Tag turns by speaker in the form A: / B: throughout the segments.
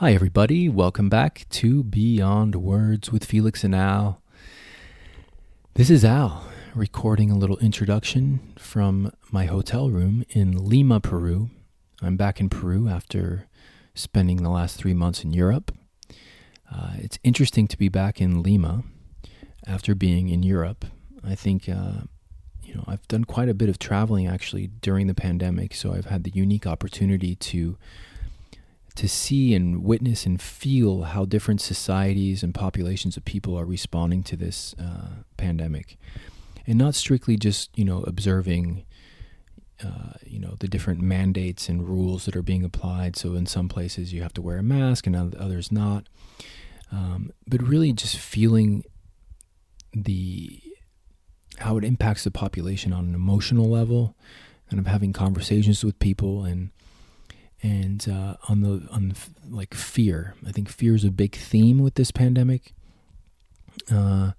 A: Hi, everybody. Welcome back to Beyond Words with Felix and Al. This is Al recording a little introduction from my hotel room in Lima, Peru. I'm back in Peru after spending the last three months in Europe. Uh, it's interesting to be back in Lima after being in Europe. I think, uh, you know, I've done quite a bit of traveling actually during the pandemic, so I've had the unique opportunity to to see and witness and feel how different societies and populations of people are responding to this uh, pandemic, and not strictly just you know observing. Uh, you know the different mandates and rules that are being applied. So in some places you have to wear a mask, and others not. Um, but really, just feeling the how it impacts the population on an emotional level, and of having conversations with people and and uh, on the on like fear. I think fear is a big theme with this pandemic. Uh,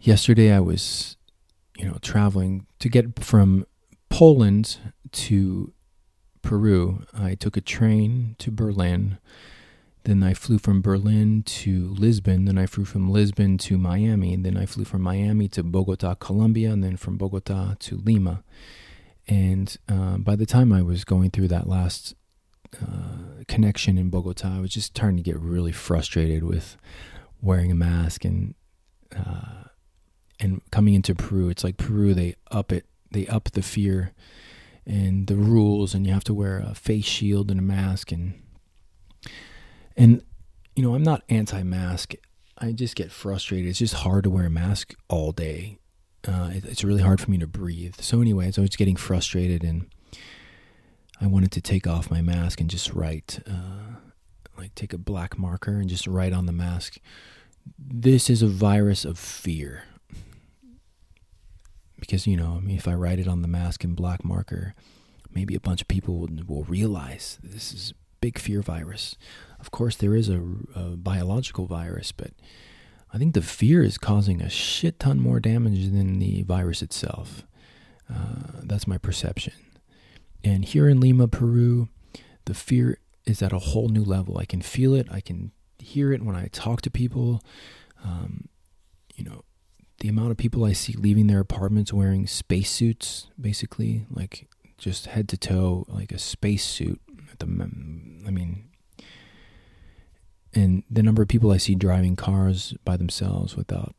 A: yesterday, I was, you know, traveling to get from Poland to Peru. I took a train to Berlin. Then I flew from Berlin to Lisbon. Then I flew from Lisbon to Miami. Then I flew from Miami to Bogota, Colombia. And then from Bogota to Lima. And uh, by the time I was going through that last uh, connection in Bogota, I was just starting to get really frustrated with wearing a mask and uh, and coming into Peru. It's like Peru, they up it, they up the fear and the rules, and you have to wear a face shield and a mask, and and you know I'm not anti-mask. I just get frustrated. It's just hard to wear a mask all day uh, it, it's really hard for me to breathe. So, anyways, I was getting frustrated and I wanted to take off my mask and just write, uh, like take a black marker and just write on the mask, this is a virus of fear. Because, you know, I mean, if I write it on the mask in black marker, maybe a bunch of people will, will realize this is a big fear virus. Of course, there is a, a biological virus, but I think the fear is causing a shit ton more damage than the virus itself. Uh, that's my perception. And here in Lima, Peru, the fear is at a whole new level. I can feel it. I can hear it when I talk to people. Um, you know, the amount of people I see leaving their apartments wearing spacesuits, basically, like just head to toe, like a spacesuit. I mean, and the number of people I see driving cars by themselves without,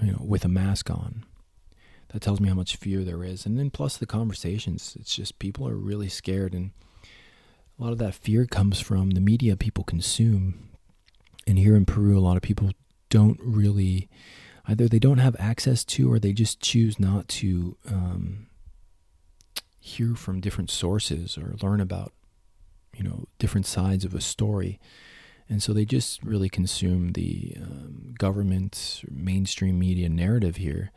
A: you know, with a mask on. That tells me how much fear there is. And then plus the conversations. It's just people are really scared. And a lot of that fear comes from the media people consume. And here in Peru, a lot of people don't really, either they don't have access to or they just choose not to um, hear from different sources or learn about, you know, different sides of a story. And so they just really consume the um, government, mainstream media narrative here.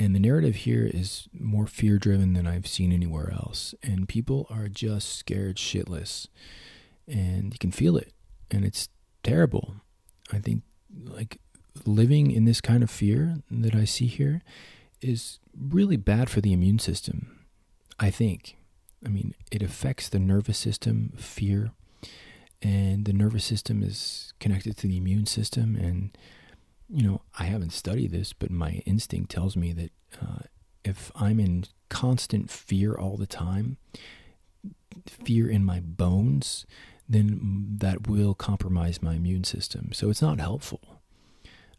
A: And the narrative here is more fear driven than I've seen anywhere else. And people are just scared shitless. And you can feel it. And it's terrible. I think, like, living in this kind of fear that I see here is really bad for the immune system. I think. I mean, it affects the nervous system, fear and the nervous system is connected to the immune system and you know i haven't studied this but my instinct tells me that uh, if i'm in constant fear all the time fear in my bones then that will compromise my immune system. So it's not helpful.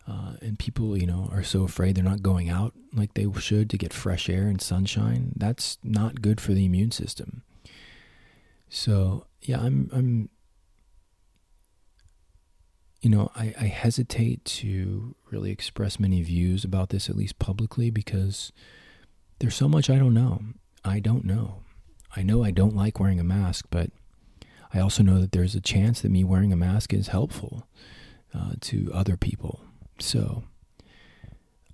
A: Uh, and people you know are so afraid they're not going out like they should to get fresh air and sunshine. That's not good for the immune system. So yeah i'm i'm you know, I, I hesitate to really express many views about this, at least publicly, because there's so much I don't know. I don't know. I know I don't like wearing a mask, but I also know that there's a chance that me wearing a mask is helpful uh, to other people. So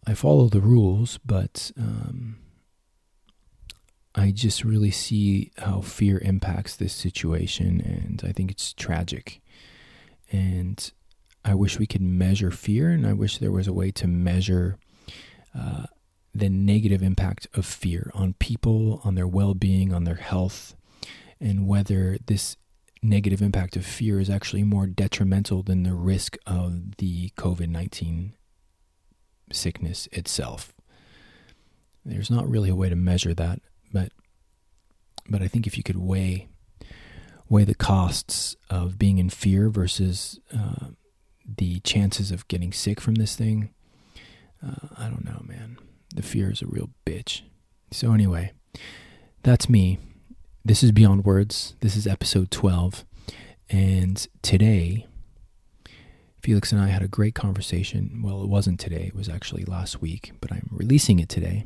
A: I follow the rules, but um, I just really see how fear impacts this situation, and I think it's tragic. And I wish we could measure fear, and I wish there was a way to measure uh, the negative impact of fear on people, on their well being, on their health, and whether this negative impact of fear is actually more detrimental than the risk of the COVID 19 sickness itself. There's not really a way to measure that, but but I think if you could weigh weigh the costs of being in fear versus uh, the chances of getting sick from this thing, uh, I don't know, man. The fear is a real bitch. So anyway, that's me. This is Beyond Words. This is episode 12. And today, Felix and I had a great conversation. Well, it wasn't today, it was actually last week, but I'm releasing it today.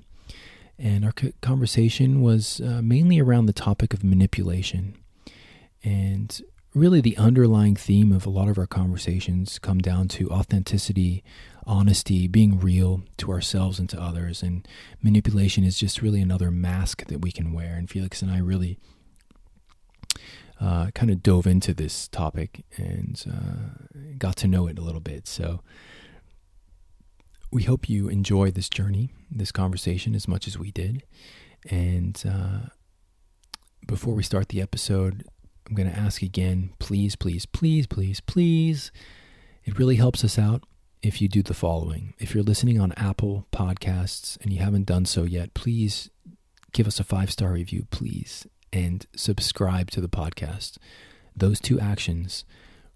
A: And our conversation was uh, mainly around the topic of manipulation. And really, the underlying theme of a lot of our conversations come down to authenticity, honesty, being real to ourselves and to others. And manipulation is just really another mask that we can wear. And Felix and I really uh, kind of dove into this topic and uh, got to know it a little bit. So we hope you enjoy this journey, this conversation, as much as we did. And uh, before we start the episode, I'm going to ask again please, please, please, please, please. It really helps us out if you do the following. If you're listening on Apple Podcasts and you haven't done so yet, please give us a five star review, please, and subscribe to the podcast. Those two actions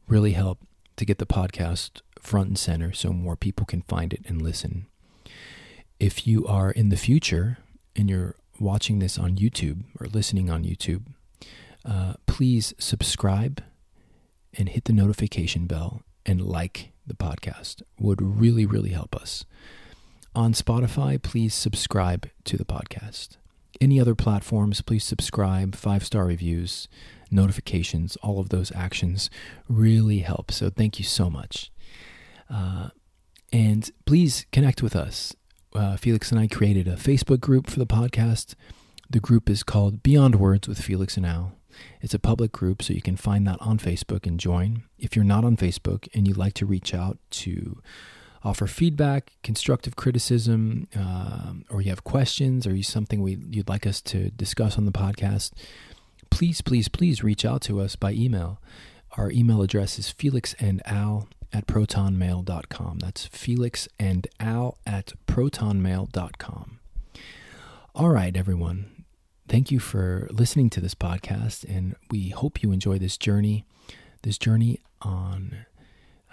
A: really help to get the podcast front and center so more people can find it and listen. If you are in the future and you're watching this on YouTube or listening on YouTube, uh, please subscribe and hit the notification bell and like the podcast would really, really help us. On Spotify, please subscribe to the podcast. Any other platforms, please subscribe, five star reviews, notifications, all of those actions really help. So thank you so much. Uh, and please connect with us. Uh, Felix and I created a Facebook group for the podcast. The group is called Beyond Words with Felix and Al. It's a public group, so you can find that on Facebook and join. If you're not on Facebook and you'd like to reach out to offer feedback, constructive criticism, uh, or you have questions, or you something we, you'd like us to discuss on the podcast, please, please, please reach out to us by email. Our email address is Felix and Al at protonmail.com. That's felix and al at protonmail.com. All right, everyone thank you for listening to this podcast, and we hope you enjoy this journey, this journey on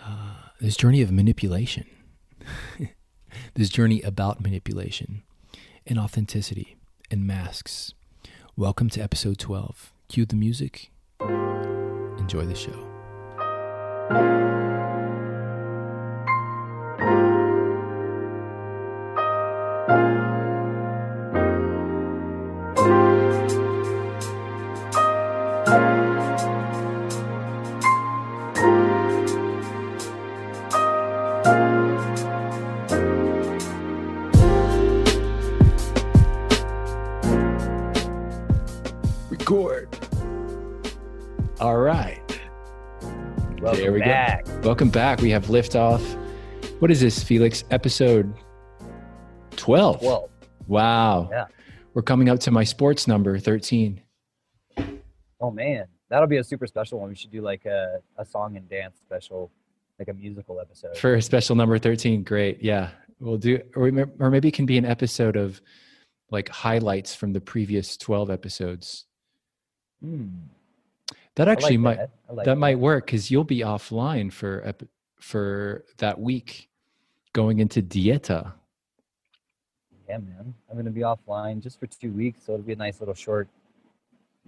A: uh, this journey of manipulation, this journey about manipulation and authenticity and masks. Welcome to episode 12. Cue the music. Enjoy the show. Welcome back. We have liftoff. What is this, Felix? Episode 12.
B: 12.
A: Wow.
B: Yeah.
A: We're coming up to my sports number 13.
B: Oh, man. That'll be a super special one. We should do like a, a song and dance special, like a musical episode.
A: For a special number 13. Great. Yeah. We'll do, or, or maybe it can be an episode of like highlights from the previous 12 episodes.
B: Hmm.
A: That actually
B: like
A: might
B: that, like
A: that, might work because you'll be offline for for that week, going into dieta.
B: Yeah, man, I'm gonna be offline just for two weeks, so it'll be a nice little short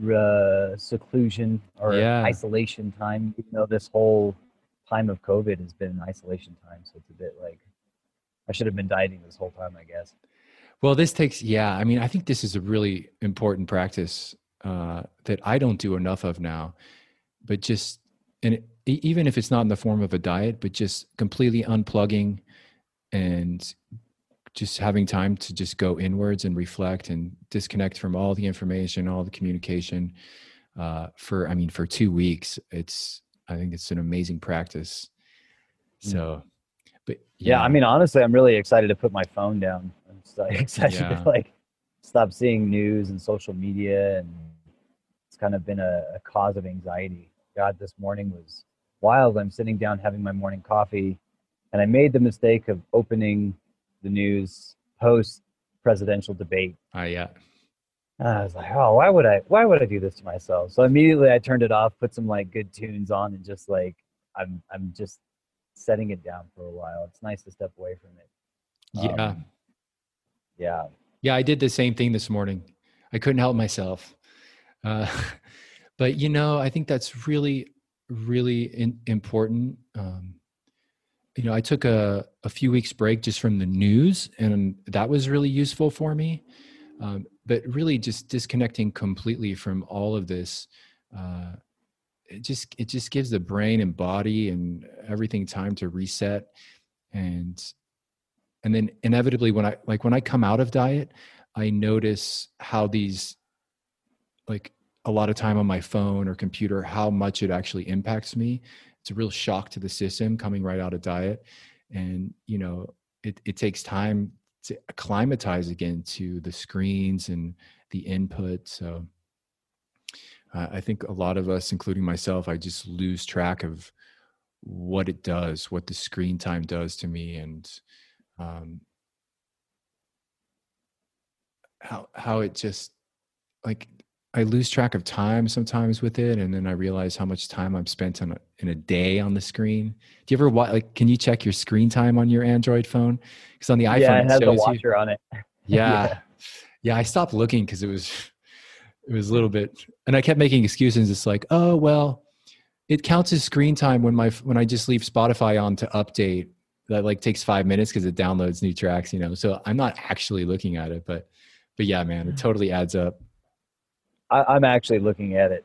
B: uh, seclusion or
A: yeah.
B: isolation time. Even though this whole time of COVID has been an isolation time, so it's a bit like I should have been dieting this whole time, I guess.
A: Well, this takes yeah. I mean, I think this is a really important practice uh, that I don't do enough of now. But just and it, even if it's not in the form of a diet, but just completely unplugging and just having time to just go inwards and reflect and disconnect from all the information, all the communication. Uh, for I mean, for two weeks, it's I think it's an amazing practice. Mm. So, but
B: yeah, yeah I mean, honestly, I'm really excited to put my phone down. I'm so excited yeah. to like stop seeing news and social media and it's kind of been a, a cause of anxiety God, this morning was wild. I'm sitting down having my morning coffee, and I made the mistake of opening the news post presidential debate.
A: Oh, yeah.
B: And I was like, oh, why would I? Why would I do this to myself? So immediately I turned it off, put some like good tunes on, and just like I'm, I'm just setting it down for a while. It's nice to step away from it.
A: Yeah.
B: Um, yeah.
A: Yeah, I did the same thing this morning. I couldn't help myself. Uh, but you know, I think that's really, really in, important. Um, you know, I took a, a few weeks break just from the news, and that was really useful for me. Um, but really, just disconnecting completely from all of this, uh, it just it just gives the brain and body and everything time to reset, and and then inevitably, when I like when I come out of diet, I notice how these like a lot of time on my phone or computer, how much it actually impacts me. It's a real shock to the system coming right out of diet. And, you know, it, it takes time to acclimatize again to the screens and the input. So uh, I think a lot of us, including myself, I just lose track of what it does, what the screen time does to me. And, um, how how it just like I lose track of time sometimes with it, and then I realize how much time I've spent on a, in a day on the screen. Do you ever watch? like? Can you check your screen time on your Android phone? Because on the iPhone,
B: yeah, it has
A: it
B: a watcher
A: you,
B: on it.
A: Yeah, yeah, yeah, I stopped looking because it was it was a little bit, and I kept making excuses. It's like, oh well, it counts as screen time when my when I just leave Spotify on to update. That like takes five minutes because it downloads new tracks, you know. So I'm not actually looking at it, but but yeah, man, it totally adds up.
B: I, am actually looking at it.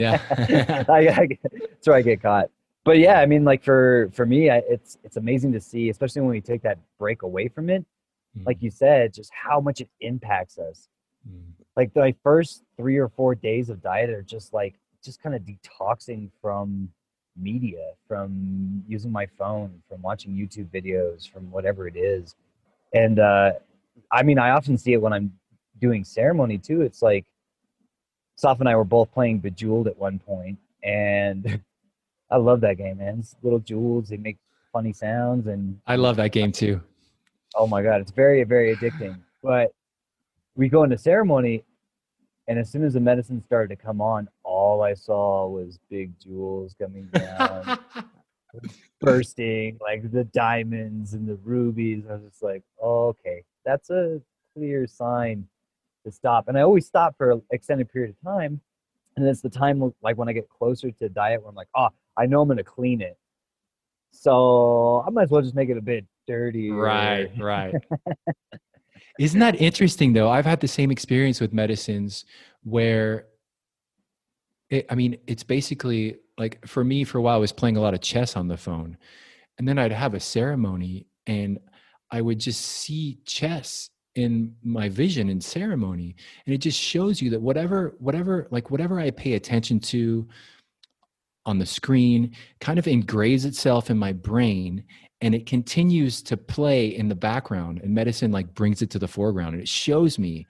A: yeah,
B: I, I, that's where I get caught. But yeah, I mean, like for for me, I, it's it's amazing to see, especially when we take that break away from it. Mm. Like you said, just how much it impacts us. Mm. Like my first three or four days of diet are just like just kind of detoxing from media, from using my phone, from watching YouTube videos, from whatever it is. And uh, I mean, I often see it when I'm doing ceremony too. It's like Soph and I were both playing Bejeweled at one point, and I love that game, man. It's little jewels, they make funny sounds, and
A: I love that game too.
B: Oh my god, it's very, very addicting. But we go into ceremony, and as soon as the medicine started to come on, all I saw was big jewels coming down, bursting, like the diamonds and the rubies. I was just like, oh, okay, that's a clear sign to stop. And I always stop for an extended period of time. And it's the time like when I get closer to diet where I'm like, oh, I know I'm gonna clean it. So I might as well just make it a bit dirty.
A: Right, right. Isn't that interesting though? I've had the same experience with medicines where it, I mean, it's basically like for me for a while I was playing a lot of chess on the phone. And then I'd have a ceremony and I would just see chess in my vision and ceremony. And it just shows you that whatever whatever like whatever i pay attention to on the screen kind of engraves itself in my brain and it continues to play in the background and medicine like brings it to the foreground and it shows me.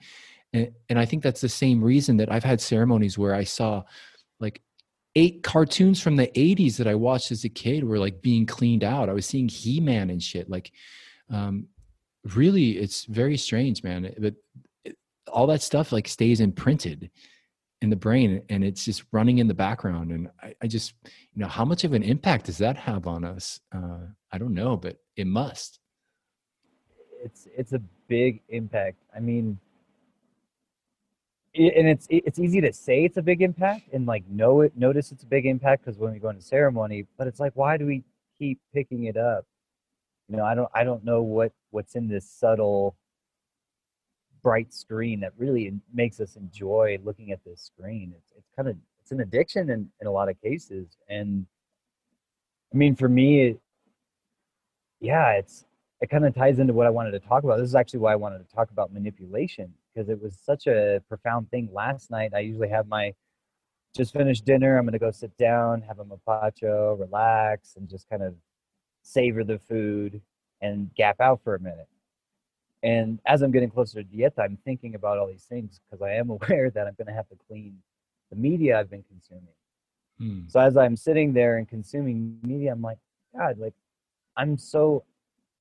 A: And, and i think that's the same reason that i've had ceremonies where i saw like eight cartoons from the 80s that i watched as a kid were like being cleaned out. I was seeing he-man and shit like um, really it's very strange man but all that stuff like stays imprinted in the brain and it's just running in the background and I, I just you know how much of an impact does that have on us? Uh, i don't know but it must.
B: It's it's a big impact. I mean it, and it's it's easy to say it's a big impact and like know it notice it's a big impact because when we go into ceremony but it's like why do we keep picking it up you know i don't i don't know what what's in this subtle bright screen that really makes us enjoy looking at this screen. It's it's kind of it's an addiction in, in a lot of cases. And i mean for me it, yeah it's it kind of ties into what i wanted to talk about. This is actually why i wanted to talk about manipulation because it was such a profound thing last night. I usually have my just finished dinner. I'm going to go sit down have a mapacho relax and just kind of savor the food, and gap out for a minute. And as I'm getting closer to dieta, I'm thinking about all these things because I am aware that I'm going to have to clean the media I've been consuming.
A: Hmm.
B: So as I'm sitting there and consuming media, I'm like, God, like I'm so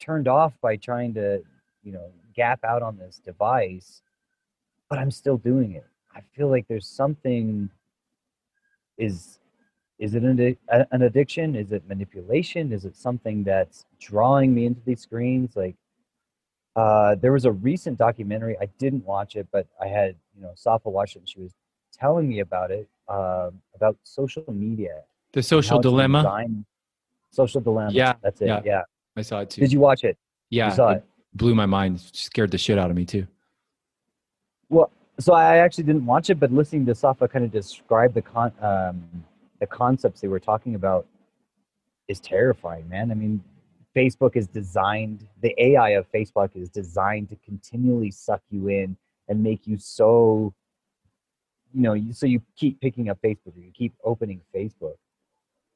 B: turned off by trying to, you know, gap out on this device, but I'm still doing it. I feel like there's something is is it an, an addiction? Is it manipulation? Is it something that's drawing me into these screens? Like, uh, there was a recent documentary. I didn't watch it, but I had, you know, Safa watch it, and she was telling me about it, um, about social media.
A: The social dilemma.
B: designed- Social dilemma.
A: Yeah,
B: that's it.
A: yeah.
B: Yeah.
A: I saw it too.
B: Did you watch it?
A: yeah,
B: you saw
A: it
B: it.
A: blew my mind. Scared the shit out of me too.
B: Well, so I actually didn't watch it, but listening to Safa kind of describe the con um, the concepts they were talking about is terrifying, man. I mean, Facebook is designed, the AI of Facebook is designed to continually suck you in and make you so, you know, so you keep picking up Facebook you keep opening Facebook.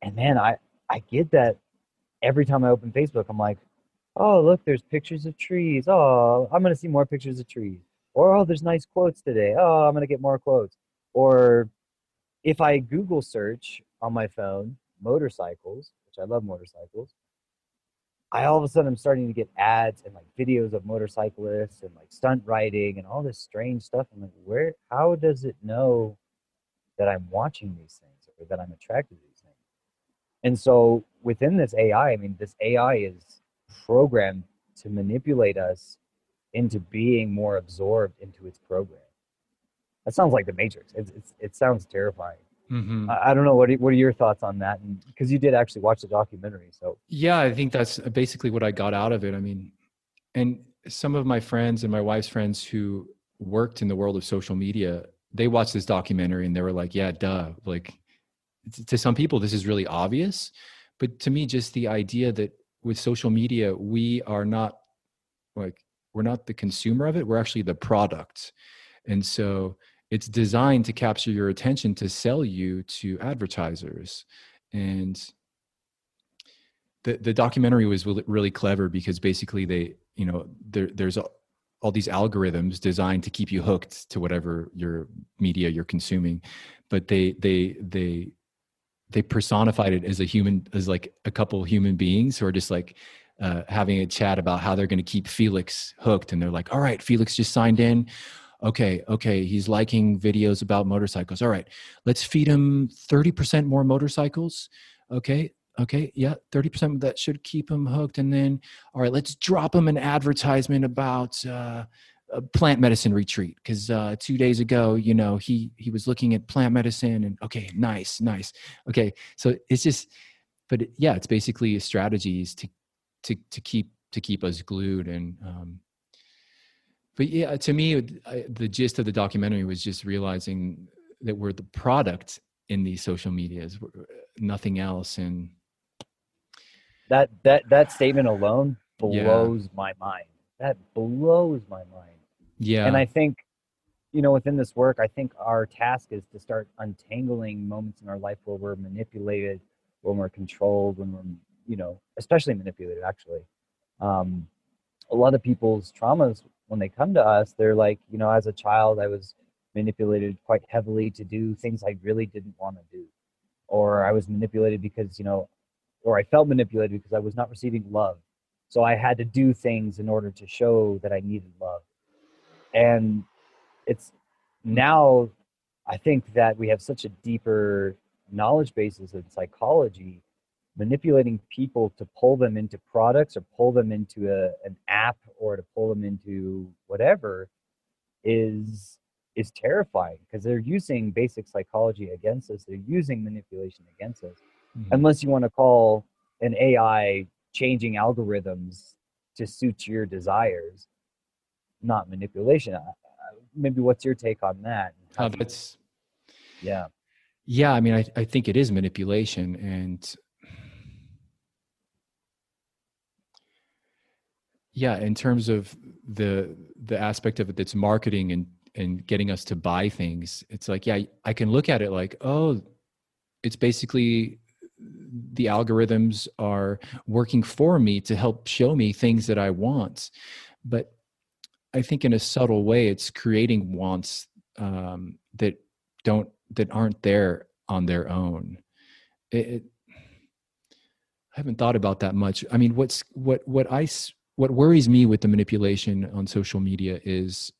B: And man, I I get that every time I open Facebook, I'm like, oh look, there's pictures of trees. Oh, I'm gonna see more pictures of trees or oh there's nice quotes today oh i'm going to get more quotes or if i google search on my phone motorcycles which i love motorcycles i all of a sudden i'm starting to get ads and like videos of motorcyclists and like stunt riding and all this strange stuff i'm like where how does it know that i'm watching these things or that i'm attracted to these things and so within this ai i mean this ai is programmed to manipulate us into being more absorbed into its program. That sounds like the Matrix. It's, it's, it sounds terrifying.
A: hmm
B: I, I don't know. What are, what are your thoughts on that? And because you did actually watch the documentary, so
A: Yeah, I think that's basically what I got out of it. I mean, and some of my friends and my wife's friends who worked in the world of social media, they watched this documentary and they were like, "Yeah, duh." Like to some people this is really obvious, but to me just the idea that with social media we are not like we're not the consumer of it, we're actually the product. And so it's designed to capture your attention to sell you to advertisers. And the the documentary was really, clever because basically they you know there there's all, all these algorithms designed to keep you hooked to whatever your media you're consuming. But they they they they personified it as a human as like a couple human beings who are just like uh, having a chat about how they're going to keep felix hooked. And they're like all right felix just signed in okay okay he's liking videos about motorcycles. All right let's feed him 30% more motorcycles. Okay okay yeah 30% that should keep him hooked. And then all right let's drop him an advertisement about uh, a plant medicine retreat. Because uh, two days ago you know he he was looking at plant medicine and okay nice nice. Okay so it's just but yeah it's basically strategies to to to keep to keep us glued and um but yeah to me I, the gist of the documentary was just realizing that we're the product in these social medias nothing else and
B: that that that statement alone
A: Yeah.
B: blows my mind. That blows my mind.
A: yeah
B: And I think, you know, within this work, I think our task is to start untangling moments in our life where we're manipulated, when we're controlled, when we're, you know, especially manipulated, actually. Um, a lot of people's traumas, when they come to us, they're like, you know, as a child, I was manipulated quite heavily to do things I really didn't want to do. Or I was manipulated because, you know, or I felt manipulated because I was not receiving love. So I had to do things in order to show that I needed love and it's now i think that we have such a deeper knowledge basis in psychology manipulating people to pull them into products or pull them into a, an app or to pull them into whatever is is terrifying because they're using basic psychology against us they're using manipulation against us
A: Mhm.
B: unless you want to call an ai changing algorithms to suit your desires not manipulation. Maybe what's your take on that?
A: Uh, that's
B: yeah,
A: yeah i mean I, I think it is manipulation and yeah in terms of the the aspect of it that's marketing and and getting us to buy things it's like yeah i can look at it like oh it's basically the algorithms are working for me to help show me things that i want but i think in a subtle way it's creating wants um, that don't that aren't there on their own it, it, I haven't thought about that much. I mean, what's what what I what worries me with the manipulation on social media is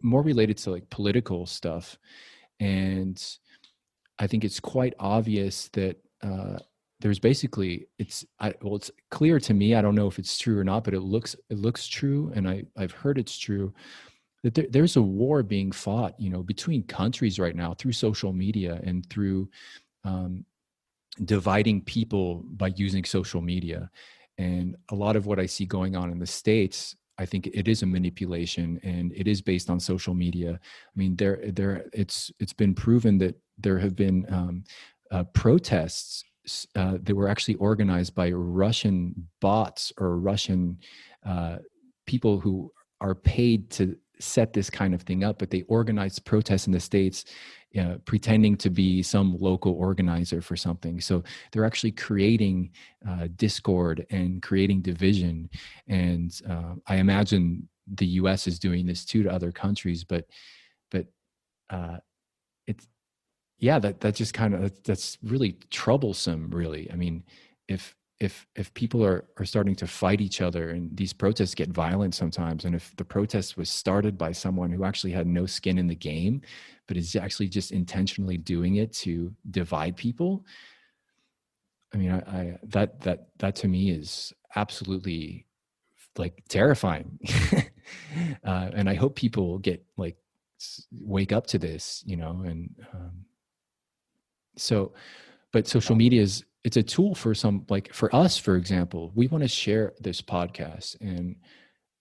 A: more related to like political stuff, and I think it's quite obvious that uh, there's basically it's I, well it's clear to me. I don't know if it's true or not, but it looks it looks true, and I I've heard it's true that there, there's a war being fought, you know, between countries right now through social media and through um, dividing people by using social media. And a lot of what I see going on in the states, I think it is a manipulation, and it is based on social media. I mean, there, there, it's it's been proven that there have been um, uh, protests uh, that were actually organized by Russian bots or Russian uh, people who are paid to set this kind of thing up, but they organized protests in the states, pretending to be some local organizer for something. So they're actually creating uh, discord and creating division. And uh, I imagine the U.S. is doing this too to other countries, but but uh, it's yeah, that that just kind of that's really troublesome. Really, I mean, if if if people are are starting to fight each other and these protests get violent sometimes and if the protest was started by someone who actually had no skin in the game but is actually just intentionally doing it to divide people i mean i, I that that that to me is absolutely like terrifying. Uh, and i hope people get like wake up to this you know and um, so but social media is it's a tool for some like for us for example we want to share this podcast and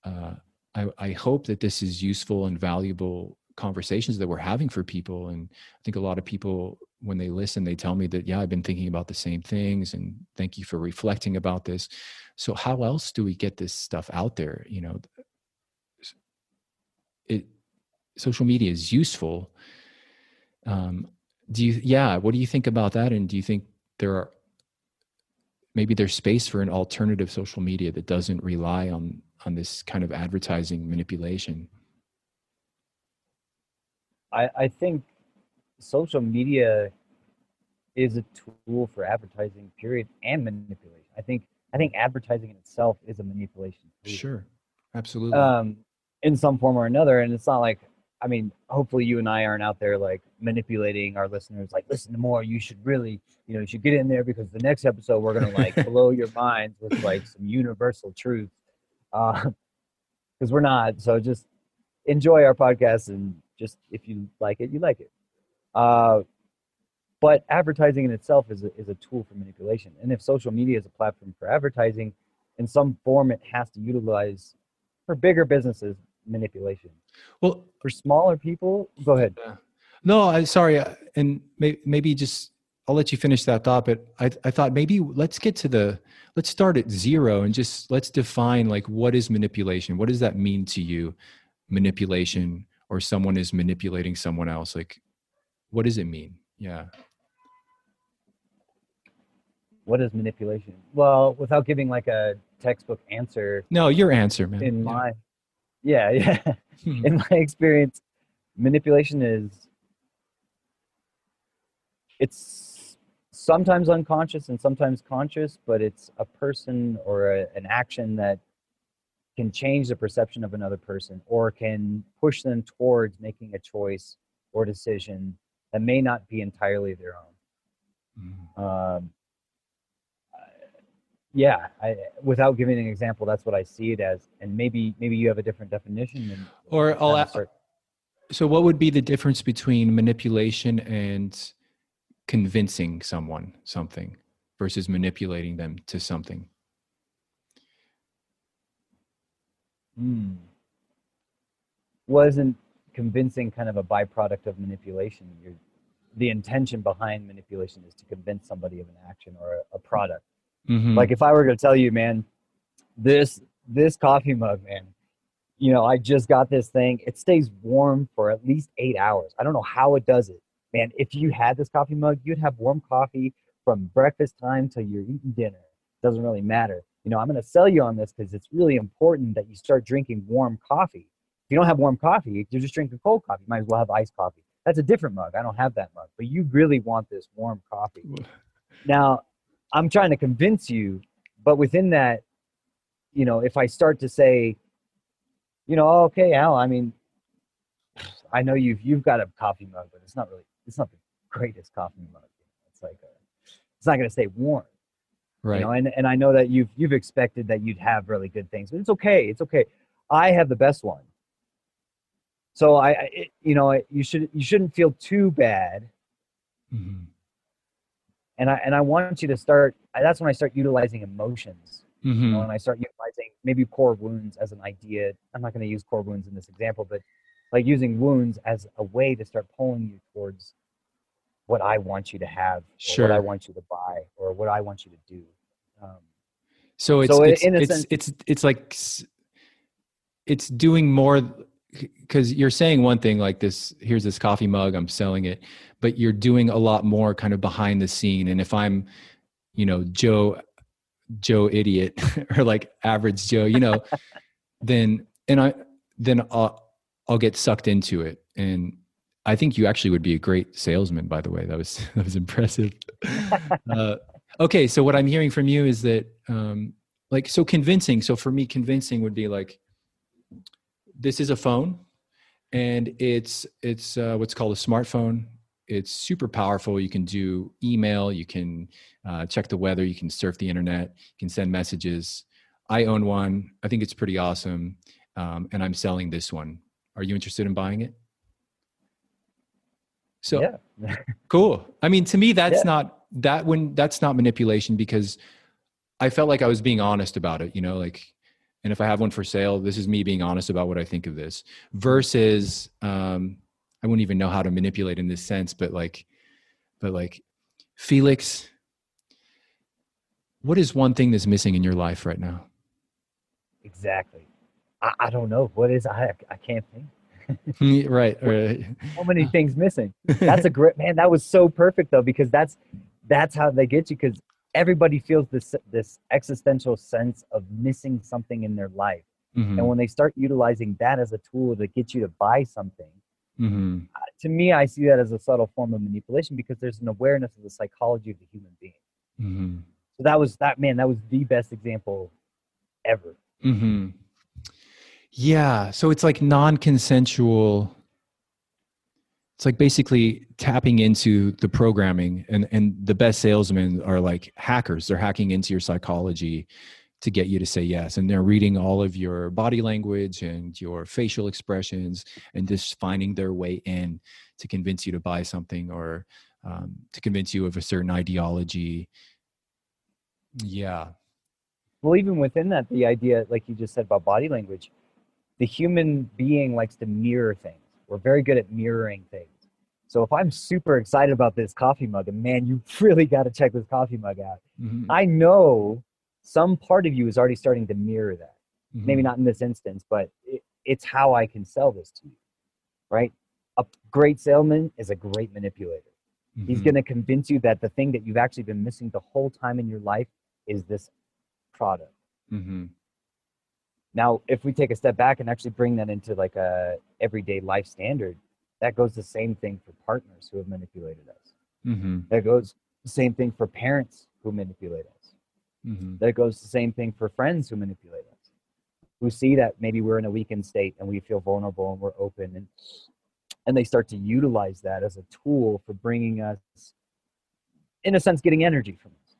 A: uh, I, I hope that this is useful and valuable conversations that we're having for people. And i think a lot of people when they listen they tell me that yeah i've been thinking about the same things and thank you for reflecting about this. So how else do we get this stuff out there? You know it social media is useful. Um do you yeah what do you think about that? And do you think there are maybe there's space for an alternative social media that doesn't rely on on this kind of advertising manipulation.
B: I i think social media is a tool for advertising period and manipulation. I think i think advertising in itself is a manipulation
A: sure. Absolutely.
B: Um in some form or another and it's not like I mean, hopefully you and I aren't out there like manipulating our listeners, like listen to more. You should really, you know, you should get in there because the next episode we're gonna like blow your minds with like some universal truth. Uh, because we're not. So just enjoy our podcast and just if you like it, you like it. Uh, but advertising in itself is a, is a tool for manipulation. And if social media is a platform for advertising, in some form, it has to utilize for bigger businesses manipulation.
A: Well,
B: for smaller people, go ahead.
A: No, I'm sorry, uh, and may, maybe just I'll let you finish that thought. But I I thought maybe let's get to the let's start at zero and just let's define like what is manipulation. What does that mean to you? Manipulation or someone is manipulating someone else. Like, what does it mean? Yeah.
B: What is manipulation? Well, without giving like a textbook answer.
A: No, your answer, man.
B: In yeah. my yeah, yeah. Hmm. In my experience, manipulation is it's sometimes unconscious and sometimes conscious, but it's a person or a, an action that can change the perception of another person or can push them towards making a choice or decision that may not be entirely their own. Mm. Um, yeah I, without giving an example that's what i see it as and maybe maybe you have a different definition and
A: or i'll start. so what would be the difference between manipulation and convincing someone something versus manipulating them to something
B: hmm. wasn't convincing kind of a byproduct of manipulation You're, the intention behind manipulation is to convince somebody of an action or a, a product Mm-hmm. Like if I were to tell you, man, this this coffee mug, man, you know, I just got this thing. It stays warm for at least eight hours. I don't know how it does it, man. If you had this coffee mug, you'd have warm coffee from breakfast time till you're eating dinner. Doesn't really matter. You know, I'm going to sell you on this because it's really important that you start drinking warm coffee. If you don't have warm coffee, you're just drinking cold coffee. You might as well have iced coffee. That's a different mug. I don't have that mug, but you really want this warm coffee. now i'm trying to convince you but within that you know if i start to say you know oh, okay al i mean i know you've you've got a coffee mug but it's not really it's not the greatest coffee mug it's like a, it's not going to stay warm
A: Right.
B: you know and, and i know that you've you've expected that you'd have really good things but it's okay it's okay i have the best one so i, I it, you know you should you shouldn't feel too bad
A: Mhm.
B: And i and i want you to start that's when i start utilizing emotions. You know, and i start utilizing maybe core wounds as an idea. I'm not going to use core wounds in this example but like using wounds as a way to start pulling you towards what i want you to have or what i want you to buy or what i want you to do. Um,
A: So it's
B: So
A: it's
B: in a
A: it's,
B: sense-
A: it's it's like it's doing more because you're saying one thing like this. Here's this coffee mug. I'm selling it, but you're doing a lot more kind of behind the scene. And if I'm, you know, Joe, Joe idiot or like average Joe, you know, then and I then I'll I'll get sucked into it. And I think you actually would be a great salesman. By the way, that was that was impressive. uh, okay so what i'm hearing from you is that um like so convincing so for me convincing would be like this is a phone and it's it's uh, what's called a smartphone. It's super powerful. You can do email you can uh, check the weather you can surf the internet you can send messages. I own one. I think it's pretty awesome um, and i'm selling this one. Are you interested in buying it? So
B: yeah.
A: Cool. I mean, to me, that's
B: Yeah.
A: not that when that's not manipulation because I felt like I was being honest about it, you know, like, and if I have one for sale, this is me being honest about what I think of this versus, um, I wouldn't even know how to manipulate in this sense, but like, but like, Felix, what is one thing that's missing in your life right now?
B: exactly I, I don't know what is i i can't think
A: right. Right.
B: so many things missing that's a great man that was so perfect though because that's that's how they get you because everybody feels this this existential sense of missing something in their life
A: Mhm,
B: and when they start utilizing that as a tool to get you to buy something
A: mhm,
B: to me i see that as a subtle form of manipulation because there's an awareness of the psychology of the human being
A: mhm.
B: so that was that man that was the best example ever
A: hmm Yeah. So it's like non consensual. It's like basically tapping into the programming, and, and the best salesmen are like hackers. They're hacking into your psychology to get you to say yes. And they're reading all of your body language and your facial expressions and just finding their way in to convince you to buy something or um, to convince you of a certain ideology. Yeah.
B: well even within that the idea like you just said about body language the human being likes to mirror things we're very good at mirroring things so if i'm super excited about this coffee mug and man you really got to check this coffee mug out.
A: Mhm,
B: i know some part of you is already starting to mirror that. Maybe
A: mhm,
B: not in this instance but it, it's how i can sell this to you right? A great salesman is a great manipulator. He's
A: mhm,
B: going to convince you that the thing that you've actually been missing the whole time in your life is this product.
A: Mhm,
B: Now, if we take a step back and actually bring that into like a everyday life standard, that goes the same thing for partners who have manipulated us.
A: mhm,
B: That goes the same thing for parents who manipulate us.
A: mhm.
B: That goes the same thing for friends who manipulate us. Who see that maybe we're in a weakened state and we feel vulnerable and we're open and and they start to utilize that as a tool for bringing us in a sense getting energy from us.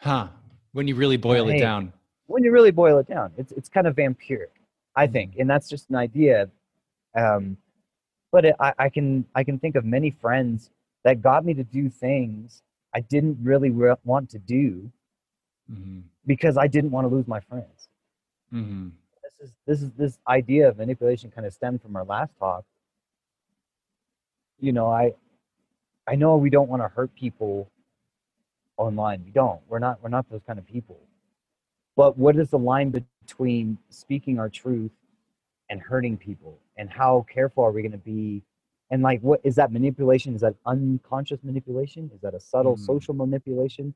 A: Huh. When you really boil it down.
B: when you really boil it down, it's it's kind of vampiric, I think, and that's just an idea. Um, but it, I, I can I can think of many friends that got me to do things I didn't really re- want to do
A: hmm
B: because I didn't want to lose my friends.
A: hmm
B: This is this is this idea of manipulation kind of stemmed from our last talk. You know, I I know we don't want to hurt people online. We don't. We're not we're not those kind of people. But what is the line between speaking our truth and hurting people? And how careful are we going to be? And like what is that manipulation? Is that unconscious manipulation? Is that a subtle
A: Mm.
B: social manipulation?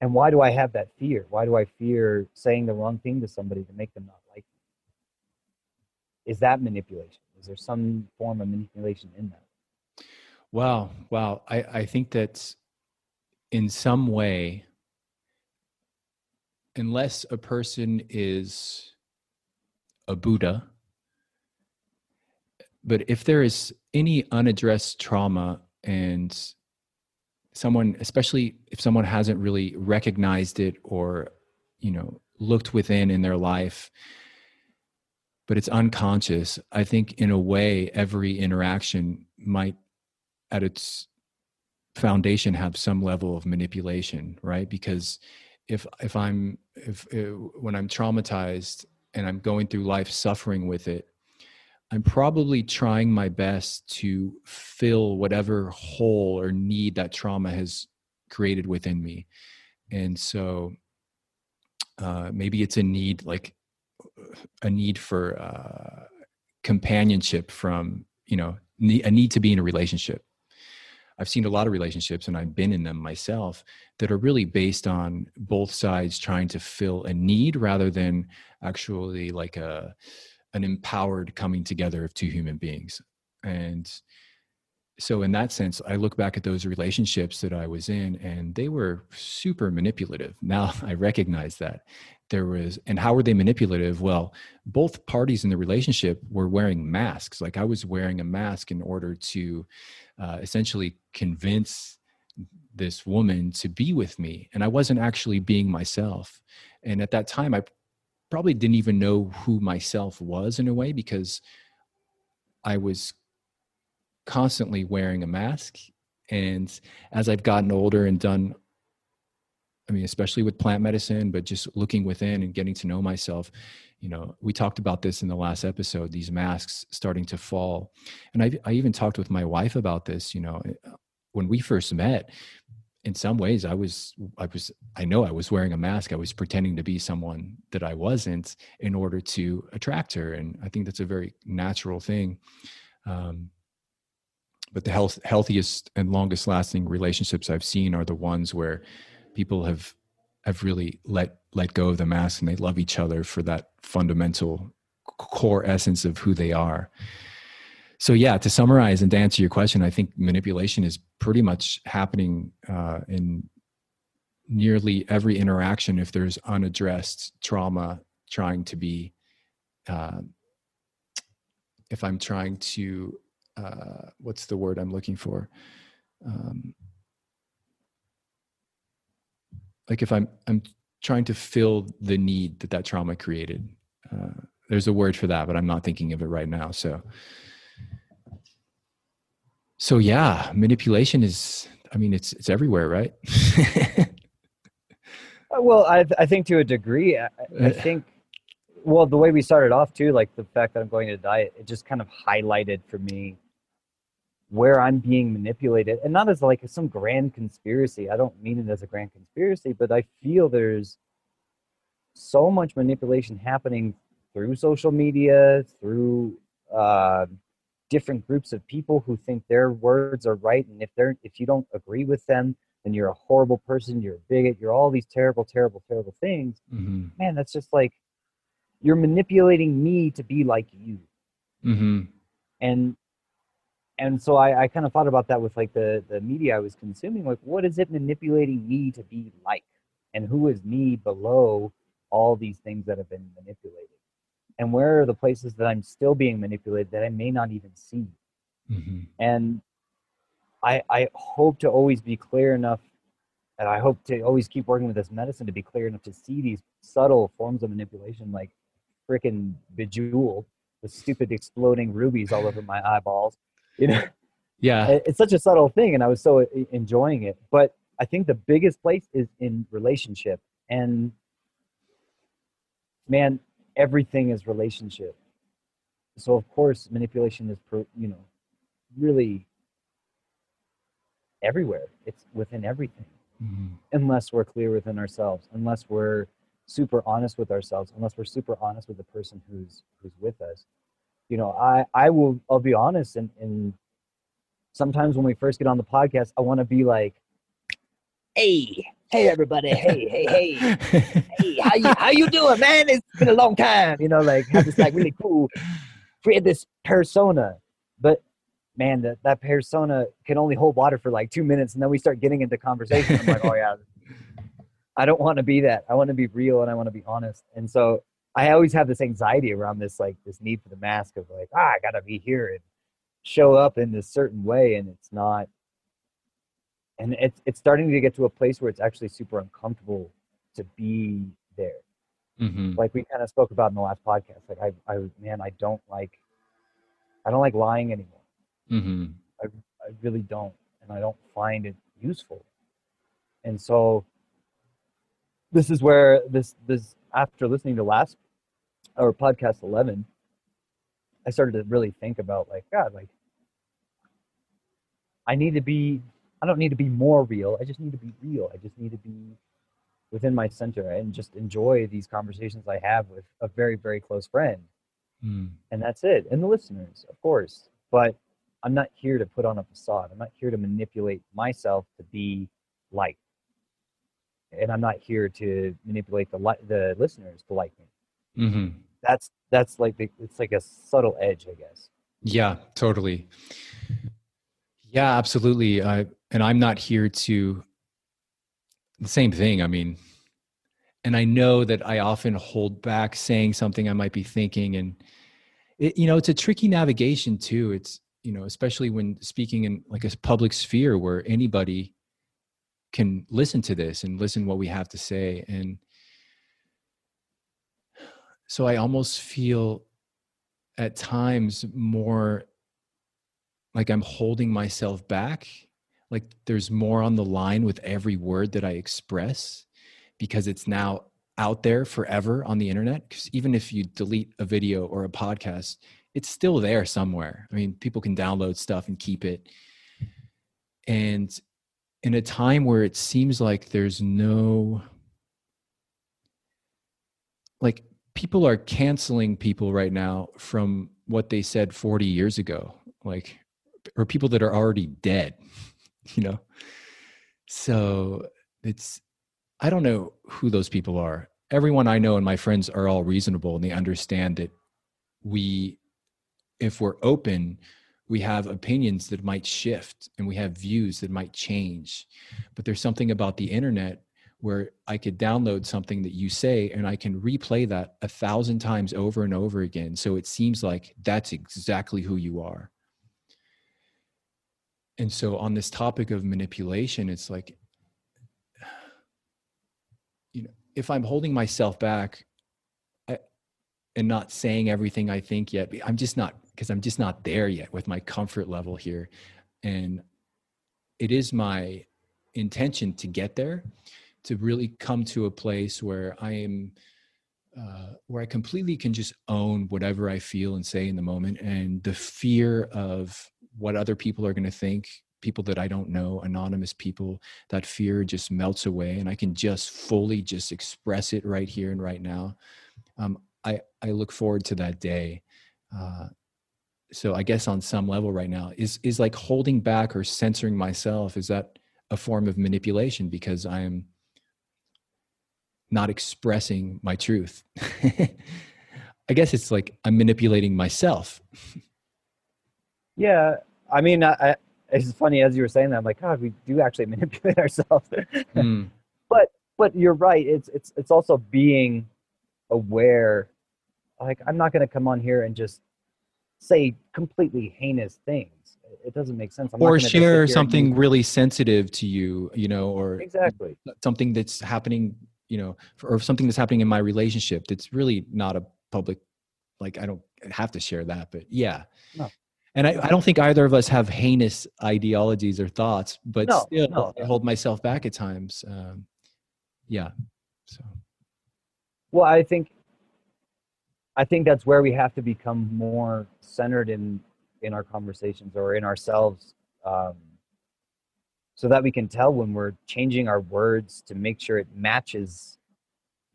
B: And why do I have that fear? Why do I fear saying the wrong thing to somebody to make them not like me? Is that manipulation? Is there some form of manipulation in that?
A: Wow. Wow. I, I think that in some way unless a person is a buddha. But if there is any unaddressed trauma and someone especially if someone hasn't really recognized it or you know looked within in their life but it's unconscious i think in a way every interaction might at its foundation have some level of manipulation right? Because if if i'm if, if when i'm traumatized and i'm going through life suffering with it I'm probably trying my best to fill whatever hole or need that trauma has created within me. And so uh, maybe it's a need, like a need for uh, companionship from, you know, a need to be in a relationship. I've seen a lot of relationships and I've been in them myself that are really based on both sides trying to fill a need rather than actually like a, an empowered coming together of two human beings. And so in that sense i look back at those relationships that i was in and they were super manipulative. Now i recognize that. There was and how were they manipulative? Well both parties in the relationship were wearing masks. Like i was wearing a mask in order to uh, essentially convince this woman to be with me and i wasn't actually being myself and at that time i probably didn't even know who myself was in a way because I was constantly wearing a mask. And as I've gotten older and done, I mean, especially with plant medicine, but just looking within and getting to know myself, you know, we talked about this in the last episode, these masks starting to fall. And I, I even talked with my wife about this, you know, when we first met, in some ways i was i was i know i was wearing a mask. I was pretending to be someone that i wasn't in order to attract her. And i think that's a very natural thing. Um, but the health, healthiest and longest lasting relationships i've seen are the ones where people have have really let let go of the mask and they love each other for that fundamental core essence of who they are. So yeah to summarize and to answer your question i think manipulation is pretty much happening uh, in nearly every interaction if there's unaddressed trauma trying to be uh, if i'm trying to uh, what's the word i'm looking for? Um, like if i'm i'm trying to fill the need that that trauma created. Uh, there's a word for that but i'm not thinking of it right now so. So yeah manipulation is i mean it's it's everywhere right?
B: Uh, well I, I think to a degree I, I, think well the way we started off too like the fact that i'm going to diet it just kind of highlighted for me where i'm being manipulated and not as like some grand conspiracy i don't mean it as a grand conspiracy but i feel there's so much manipulation happening through social media through uh, different groups of people who think their words are right and if they're if you don't agree with them then you're a horrible person you're a bigot you're all these terrible terrible terrible things mm-hmm. man that's just like you're manipulating me to be like you mm-hmm. and and so I, I kind of thought about that with like the the media i was consuming like what is it manipulating me to be like? And who is me below all these things that have been manipulated? And where are the places that i'm still being manipulated that i may not even see? Mm-hmm. and i i hope to always be clear enough and i hope to always keep working with this medicine to be clear enough to see these subtle forms of manipulation like freaking bejeweled with stupid exploding rubies all over my eyeballs you know
A: yeah
B: it's such a subtle thing and i was so enjoying it but i think the biggest place is in relationship and man everything is relationship. So of course, manipulation is, you know, really everywhere. It's within everything, mm-hmm. unless we're clear within ourselves, unless we're super honest with ourselves, unless we're super honest with the person who's who's with us. You know, I I will I'll be honest, and and sometimes when we first get on the podcast, I want to be like, hey, hey everybody, hey, hey, hey, hey, how you how you doing, man? It's been a long time, you know, like have this like really cool, create this persona. But man, that, that persona can only hold water for like two minutes and then we start getting into conversation. I'm like, oh yeah, I don't want to be that. I want to be real and I want to be honest. And so I always have this anxiety around this, like this need for the mask of like, ah, I gotta be here and show up in this certain way. And it's not, and it's, it's starting to get to a place where it's actually super uncomfortable to be there.
A: Mm-hmm.
B: Like we kind of spoke about in the last podcast. Like I, I, man, I don't like, I don't like lying anymore.
A: Mm-hmm.
B: I, I really don't. And I don't find it useful. And so this is where this, this, after listening to last or podcast 11, I started to really think about like, God, like I need to be, I don't need to be more real. I just need to be real. I just need to be within my center and just enjoy these conversations I have with a very, very close friend.
A: Mm.
B: And that's it. And the listeners, of course. But I'm not here to put on a facade. I'm not here to manipulate myself to be liked. And I'm not here to manipulate the li- the listeners to like me.
A: Mm-hmm.
B: That's that's like the, it's like a subtle edge, I guess.
A: Yeah, totally. Yeah, absolutely. I and I'm not here to the same thing. I mean, and I know that I often hold back saying something I might be thinking, and it, you know, it's a tricky navigation too. It's you know, especially when speaking in like a public sphere where anybody can listen to this and listen what we have to say, and so I almost feel at times more like I'm holding myself back like there's more on the line with every word that I express because it's now out there forever on the internet. Because even if you delete a video or a podcast, it's still there somewhere. I mean, people can download stuff and keep it. And in a time where it seems like there's no, like, people are canceling people right now from what they said 40 years ago, like, or people that are already dead. you know so it's i don't know who those people are everyone i know and my friends are all reasonable and they understand that we if we're open we have opinions that might shift and we have views that might change but there's something about the internet where i could download something that you say and i can replay that a thousand times over and over again. So it seems like that's exactly who you are. And so on this topic of manipulation it's like you know if i'm holding myself back I, and not saying everything i think yet i'm just not because i'm just not there yet with my comfort level here. And it is my intention to get there to really come to a place where i am uh, where i completely can just own whatever i feel and say in the moment and the fear of what other people are going to think people that i don't know anonymous people that fear just melts away and i can just fully just express it right here and right now. Um, i i look forward to that day. Uh, so i guess on some level right now is is like holding back or censoring myself is that a form of manipulation? Because i am not expressing my truth i guess it's like i'm manipulating myself
B: Yeah, I mean, I, I, it's funny as you were saying that. I'm like, God, we do actually manipulate ourselves.
A: Mm,
B: but but you're right. It's it's it's also being aware. Like, I'm not going to come on here and just say completely heinous things. It doesn't make sense. I'm
A: or
B: gonna just sit here
A: share something really sensitive to you you know or
B: exactly.
A: something that's happening you know or something that's happening in my relationship that's really not a public like i don't have to share that but yeah
B: No.
A: and I, I don't think either of us have heinous ideologies or thoughts but
B: No,
A: still
B: no.
A: i hold myself back at times um, yeah so
B: Well, I think I think that's where we have to become more centered in in our conversations or in ourselves, um, so that we can tell when we're changing our words to make sure it matches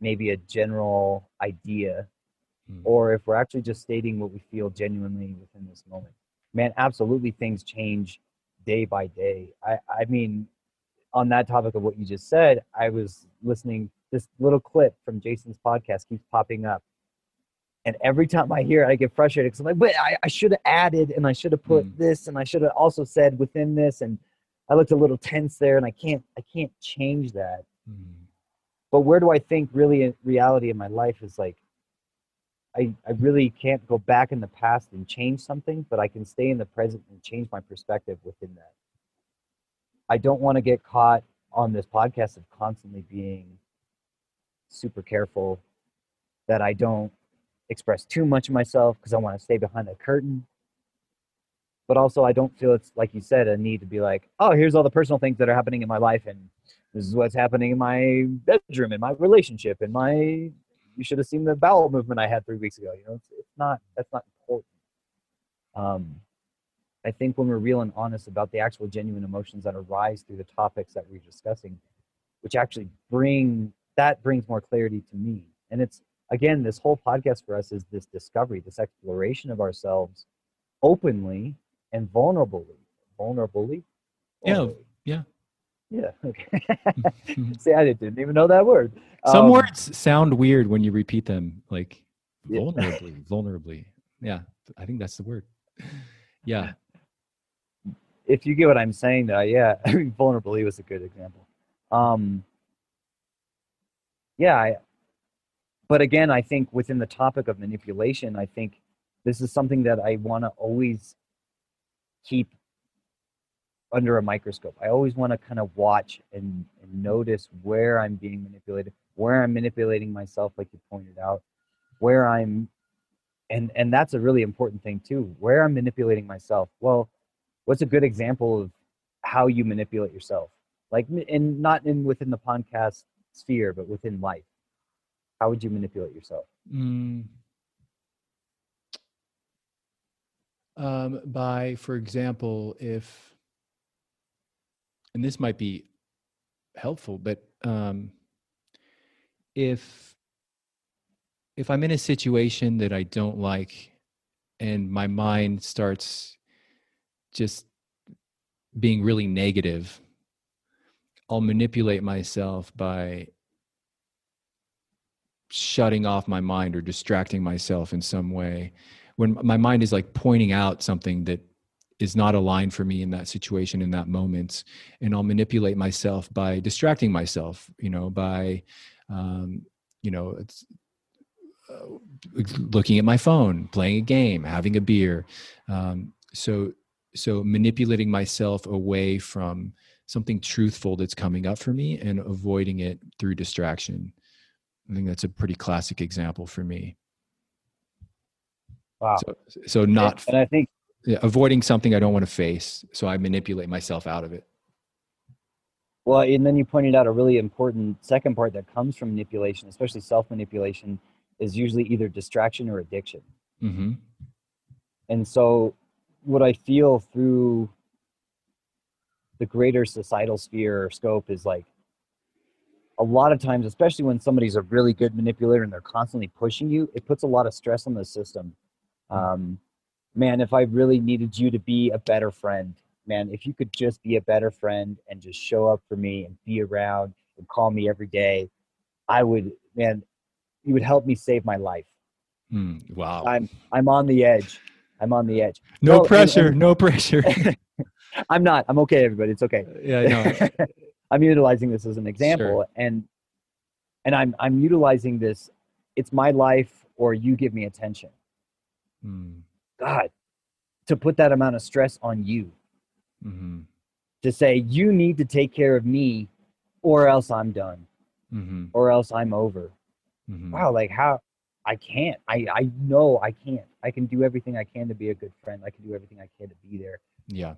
B: maybe a general idea,
A: Mm.
B: or if we're actually just stating what we feel genuinely within this moment. Man, absolutely, things change day by day. I I mean, on that topic of what you just said, I was listening. This little clip from Jason's podcast keeps popping up, And every time I hear it, I get frustrated because I'm like, but I, I should have added and I should have put
A: Mm.
B: this and I should have also said within this and I looked a little tense there and I can't I can't change that.
A: Mm.
B: But where do I think really in reality in my life is like I, I really can't go back in the past and change something, but I can stay in the present and change my perspective within that. I don't want to get caught on this podcast of constantly being super careful that I don't express too much of myself because I want to stay behind the curtain. But also, I don't feel it's like you said a need to be like, oh, here's all the personal things that are happening in my life, and this is what's happening in my bedroom, in my relationship, in my. You should have seen the bowel movement I had three weeks ago. You know, it's, it's not. That's not important. Um, I think when we're real and honest about the actual genuine emotions that arise through the topics that we're discussing, which actually bring that brings more clarity to me. And it's again, this whole podcast for us is this discovery, this exploration of ourselves openly and vulnerably. Vulnerably?
A: Yeah,
B: Vulnerably.
A: yeah.
B: Yeah. Okay. See, I didn't even know that word.
A: Some
B: Um,
A: words sound weird when you repeat them, like
B: Yeah.
A: vulnerably, vulnerably. Yeah, I think that's the word. Yeah.
B: if you get what I'm saying, though, yeah, I mean, vulnerably was a good example. Um, yeah, I, but again, I think within the topic of manipulation, I think this is something that I want to always keep under a microscope. I always want to kind of watch and, and notice where I'm being manipulated, where I'm manipulating myself, like you pointed out, where I'm, and and that's a really important thing too. Where I'm manipulating myself. Well, what's a good example of how you manipulate yourself like and not in within the podcast sphere but within life how would you manipulate yourself
A: Mm. Um, by, for example, if, and this might be helpful, but um, if if I'm in a situation that I don't like, and my mind starts just being really negative, I'll manipulate myself by shutting off my mind or distracting myself in some way when my mind is like pointing out something that is not aligned for me in that situation in that moment and i'll manipulate myself by distracting myself you know by um, you know it's uh, looking at my phone playing a game having a beer um, so so manipulating myself away from something truthful that's coming up for me and avoiding it through distraction I think that's a pretty classic example for me.
B: Wow.
A: So, so not
B: and i think
A: yeah, avoiding something I don't want to face, so I manipulate myself out of it.
B: well and then you pointed out a really important second part that comes from manipulation especially self-manipulation is usually either distraction or addiction.
A: Hmm
B: and so what i feel through the greater societal sphere or scope is like a lot of times especially when somebody's a really good manipulator and they're constantly pushing you it puts a lot of stress on the system um, man if i really needed you to be a better friend man if you could just be a better friend and just show up for me and be around and call me every day i would man you would help me save my life
A: Mm, wow.
B: i'm i'm on the edge i'm on the edge
A: no
B: well, and-
A: pressure.
B: and-
A: no pressure.
B: i'm not i'm okay everybody it's okay
A: yeah, I know.
B: I'm utilizing this as an example,
A: Sure.
B: and and I'm I'm utilizing this. It's my life, or you give me attention.
A: Mm,
B: God, to put that amount of stress on you
A: hmm
B: to say you need to take care of me, or else I'm done,
A: hmm
B: or else I'm over.
A: hmm
B: Wow, like how I can't. I I know I can't. I can do everything I can to be a good friend. I can do everything I can to be there.
A: Yeah.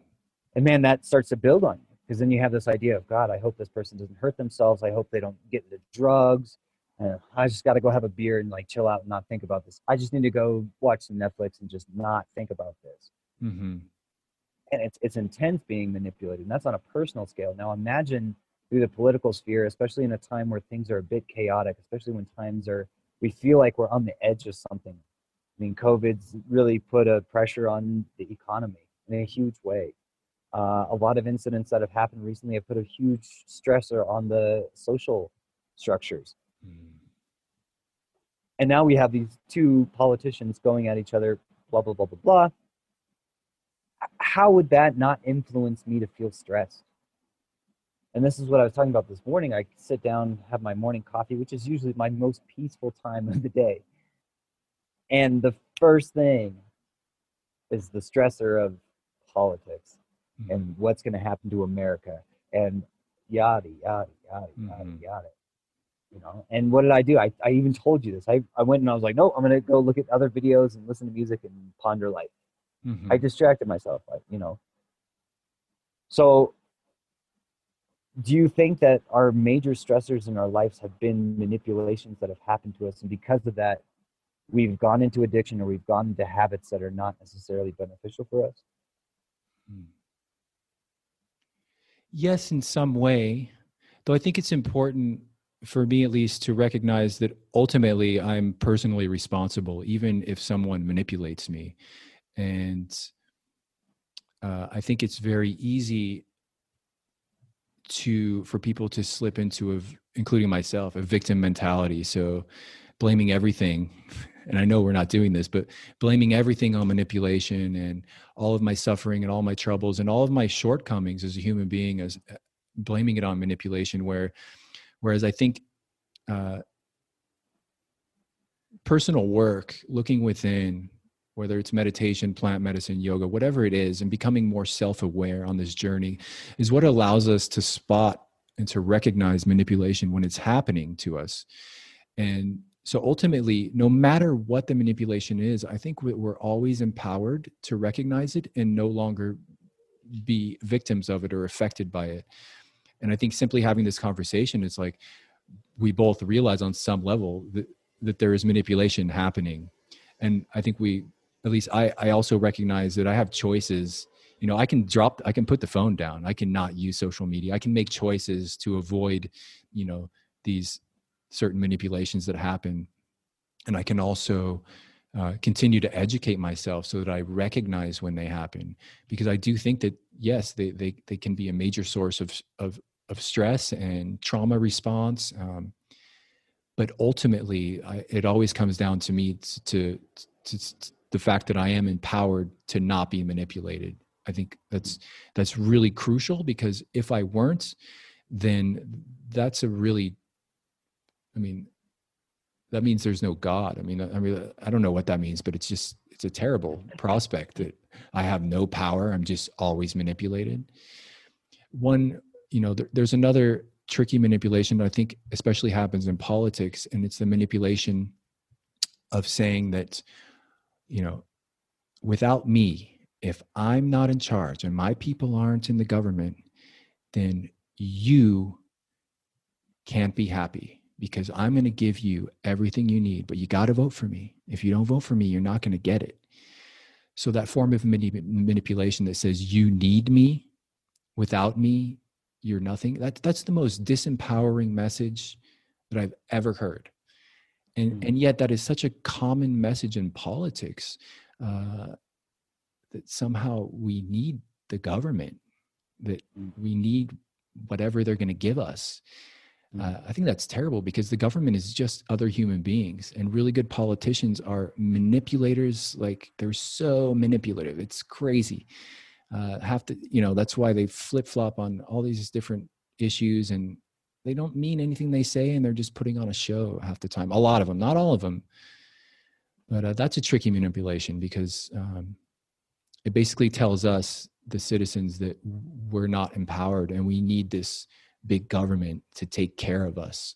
B: And man, that starts to build on you because then you have this idea of God. I hope this person doesn't hurt themselves. I hope they don't get into drugs. Uh, I just got to go have a beer and like chill out and not think about this. I just need to go watch some Netflix and just not think about this.
A: hmm
B: And it's it's intense being manipulated. And that's on a personal scale. Now imagine through the political sphere, especially in a time where things are a bit chaotic, especially when times are we feel like we're on the edge of something. I mean, COVID's really put a pressure on the economy in a huge way. Uh, a lot of incidents that have happened recently have put a huge stressor on the social structures.
A: Mm.
B: and now we have these two politicians going at each other, blah blah blah blah blah. How would that not influence me to feel stressed? And this is what I was talking about this morning. I sit down, have my morning coffee, which is usually my most peaceful time of the day. And the first thing is the stressor of politics mm-hmm. and what's going to happen to America and yada, yada, yada, yada, mm-hmm. yada. You know, and what did I do? I, I even told you this. I, I went and I was like, no, I'm going to go look at other videos and listen to music and ponder life. Mm-hmm. I distracted myself, like you know. So do you think that our major stressors in our lives have been manipulations that have happened to us and because of that we've gone into addiction or we've gone into habits that are not necessarily beneficial for us hmm.
A: yes in some way though i think it's important for me at least to recognize that ultimately i'm personally responsible even if someone manipulates me. And uh, i think it's very easy to for people to slip into a including myself a victim mentality. So blaming everything and i know we're not doing this but blaming everything on manipulation and all of my suffering and all my troubles and all of my shortcomings as a human being as uh, blaming it on manipulation where whereas i think uh, personal work looking within whether it's meditation, plant medicine, yoga, whatever it is, and becoming more self aware on this journey is what allows us to spot and to recognize manipulation when it's happening to us. And so ultimately, no matter what the manipulation is, I think we're always empowered to recognize it and no longer be victims of it or affected by it. And I think simply having this conversation is like we both realize on some level that, that there is manipulation happening. And I think we at least I, I also recognize that I have choices. You know, I can drop, I can put the phone down. I can not use social media. I can make choices to avoid, you know, these certain manipulations that happen. And I can also uh, continue to educate myself so that I recognize when they happen. Because I do think that, yes, they, they, they can be a major source of, of, of stress and trauma response. Um, but ultimately, I, it always comes down to me to, to, to, the fact that I am empowered to not be manipulated. I think that's that's really crucial because if I weren't, then that's a really, I mean, that means there's no God. I mean, I mean, I don't know what that means, but it's just it's a terrible prospect that I have no power. I'm just always manipulated. One, you know, there, there's another tricky manipulation that I think especially happens in politics, and it's the manipulation of saying that you know, without me, if I'm not in charge and my people aren't in the government, then you can't be happy because I'm going to give you everything you need, but you got to vote for me. If you don't vote for me, you're not going to get it. So that form of manipulation that says you need me, without me, you're nothing. That, that's the most disempowering message that I've ever heard and mm-hmm. and yet that is such a common message in politics uh, that somehow we need the government that mm. we need whatever they're going to give us. Uh, i think that's terrible because the government is just other human beings and really good politicians are manipulators like they're so manipulative it's crazy. Uh, have to you know that's why they flip-flop on all these different issues and they don't mean anything they say and they're just putting on a show half the time. A lot of them not all of them but uh, that's a tricky manipulation because um, it basically tells us the citizens that we're not empowered and we need this big government to take care of us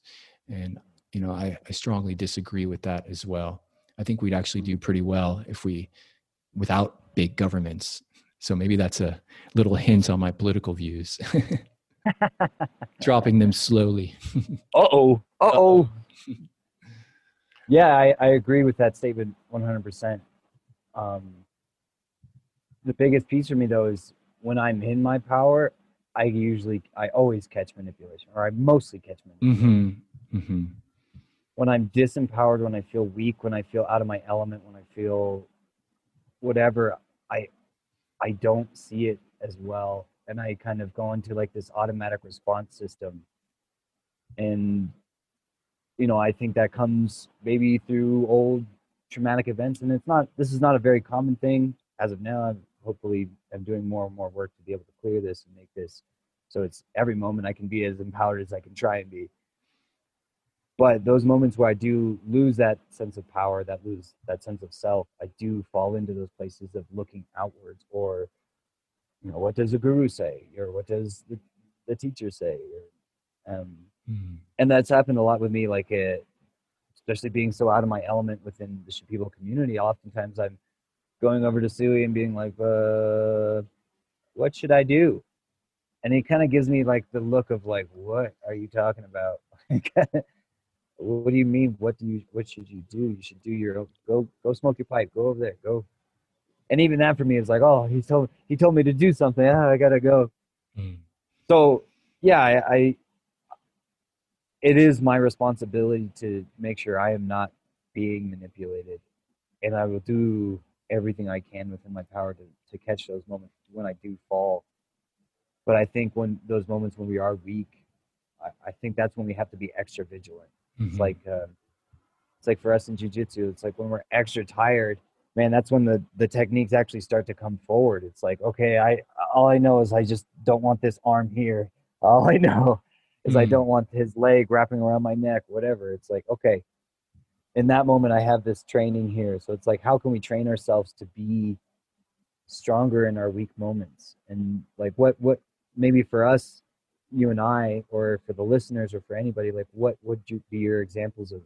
A: and you know I, I strongly disagree with that as well i think we'd actually do pretty well if we without big governments so maybe that's a little hint on my political views dropping them slowly.
B: uh oh. Uh oh. yeah, I, I agree with that statement 100%. Um, the biggest piece for me, though, is when I'm in my power, I usually, I always catch manipulation, or I mostly catch manipulation. Mm-hmm. Mm-hmm. When I'm disempowered, when I feel weak, when I feel out of my element, when I feel whatever, I, I don't see it as well and I kind of go into like this automatic response system. And you know, I think that comes maybe through old traumatic events, and it's not. This is not a very common thing as of now. Hopefully I'm doing more and more work to be able to clear this and make this so it's every moment I can be as empowered as I can try and be. But those moments where I do lose that sense of power, that lose that sense of self, I do fall into those places of looking outwards or you know, what does the guru say? Or what does the, the teacher say? Or, um, mm. And that's happened a lot with me, like, it, especially being so out of my element within the Shipibo community. Oftentimes I'm going over to Sui and being like, uh, what should I do? And he kind of gives me like the look of like, what are you talking about? what do you mean? What do you, what should you do? You should do your, go, go smoke your pipe, go over there, go and even that for me is like, oh, he told he told me to do something. Ah, I gotta go. Mm. So yeah, I, I, it is my responsibility to make sure I am not being manipulated, and I will do everything I can within my power to to catch those moments when I do fall. But I think when those moments when we are weak, I, I think that's when we have to be extra vigilant. Mm-hmm. It's like uh, it's like for us in jujitsu, it's like when we're extra tired man, that's when the the techniques actually start to come forward. It's like, okay, I all I know is I just don't want this arm here. All I know is mm. I don't want his leg wrapping around my neck, whatever. It's like, okay, in that moment I have this training here. So it's like, how can we train ourselves to be stronger in our weak moments? And like what what maybe for us, you and I, or for the listeners or for anybody, like what would you be your examples of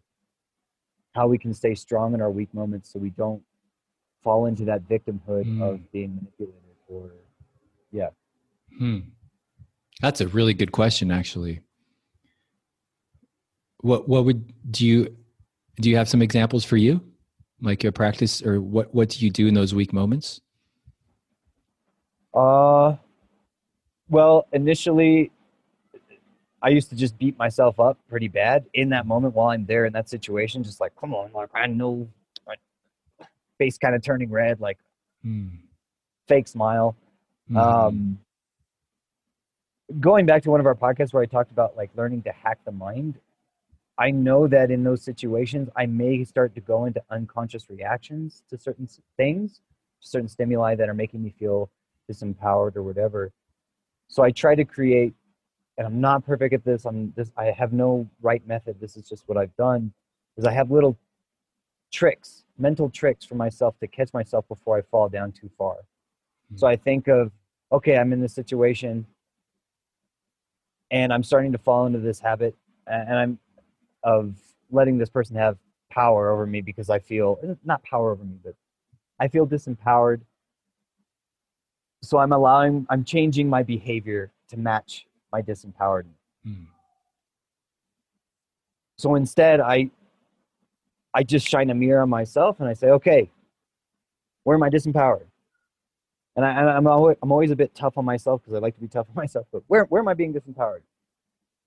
B: how we can stay strong in our weak moments so we don't fall into that victimhood mm. of being manipulated or yeah
A: hmm. that's a really good question actually what what would do you do you have some examples for you like your practice or what what do you do in those weak moments
B: uh well initially I used to just beat myself up pretty bad in that moment while I'm there in that situation, just like, come on, like I know face kind of turning red, like mm. fake smile. Mm. Um, going back to one of our podcasts where I talked about like learning to hack the mind, I know that in those situations, I may start to go into unconscious reactions to certain things, certain stimuli that are making me feel disempowered or whatever. So I try to create, and I'm not perfect at this. I'm this. I have no right method. This is just what I've done. Is I have little tricks, mental tricks for myself to catch myself before I fall down too far. Mm-hmm. So I think of, okay, I'm in this situation and I'm starting to fall into this habit and I'm of letting this person have power over me because I feel not power over me, but I feel disempowered. So I'm allowing, I'm changing my behavior to match my disempowered. Mm. So instead, I I just shine a mirror on myself and I say, okay, where am I disempowered? And, I, am always, I'm always a bit tough on myself because I like to be tough on myself. But where, where am I being disempowered?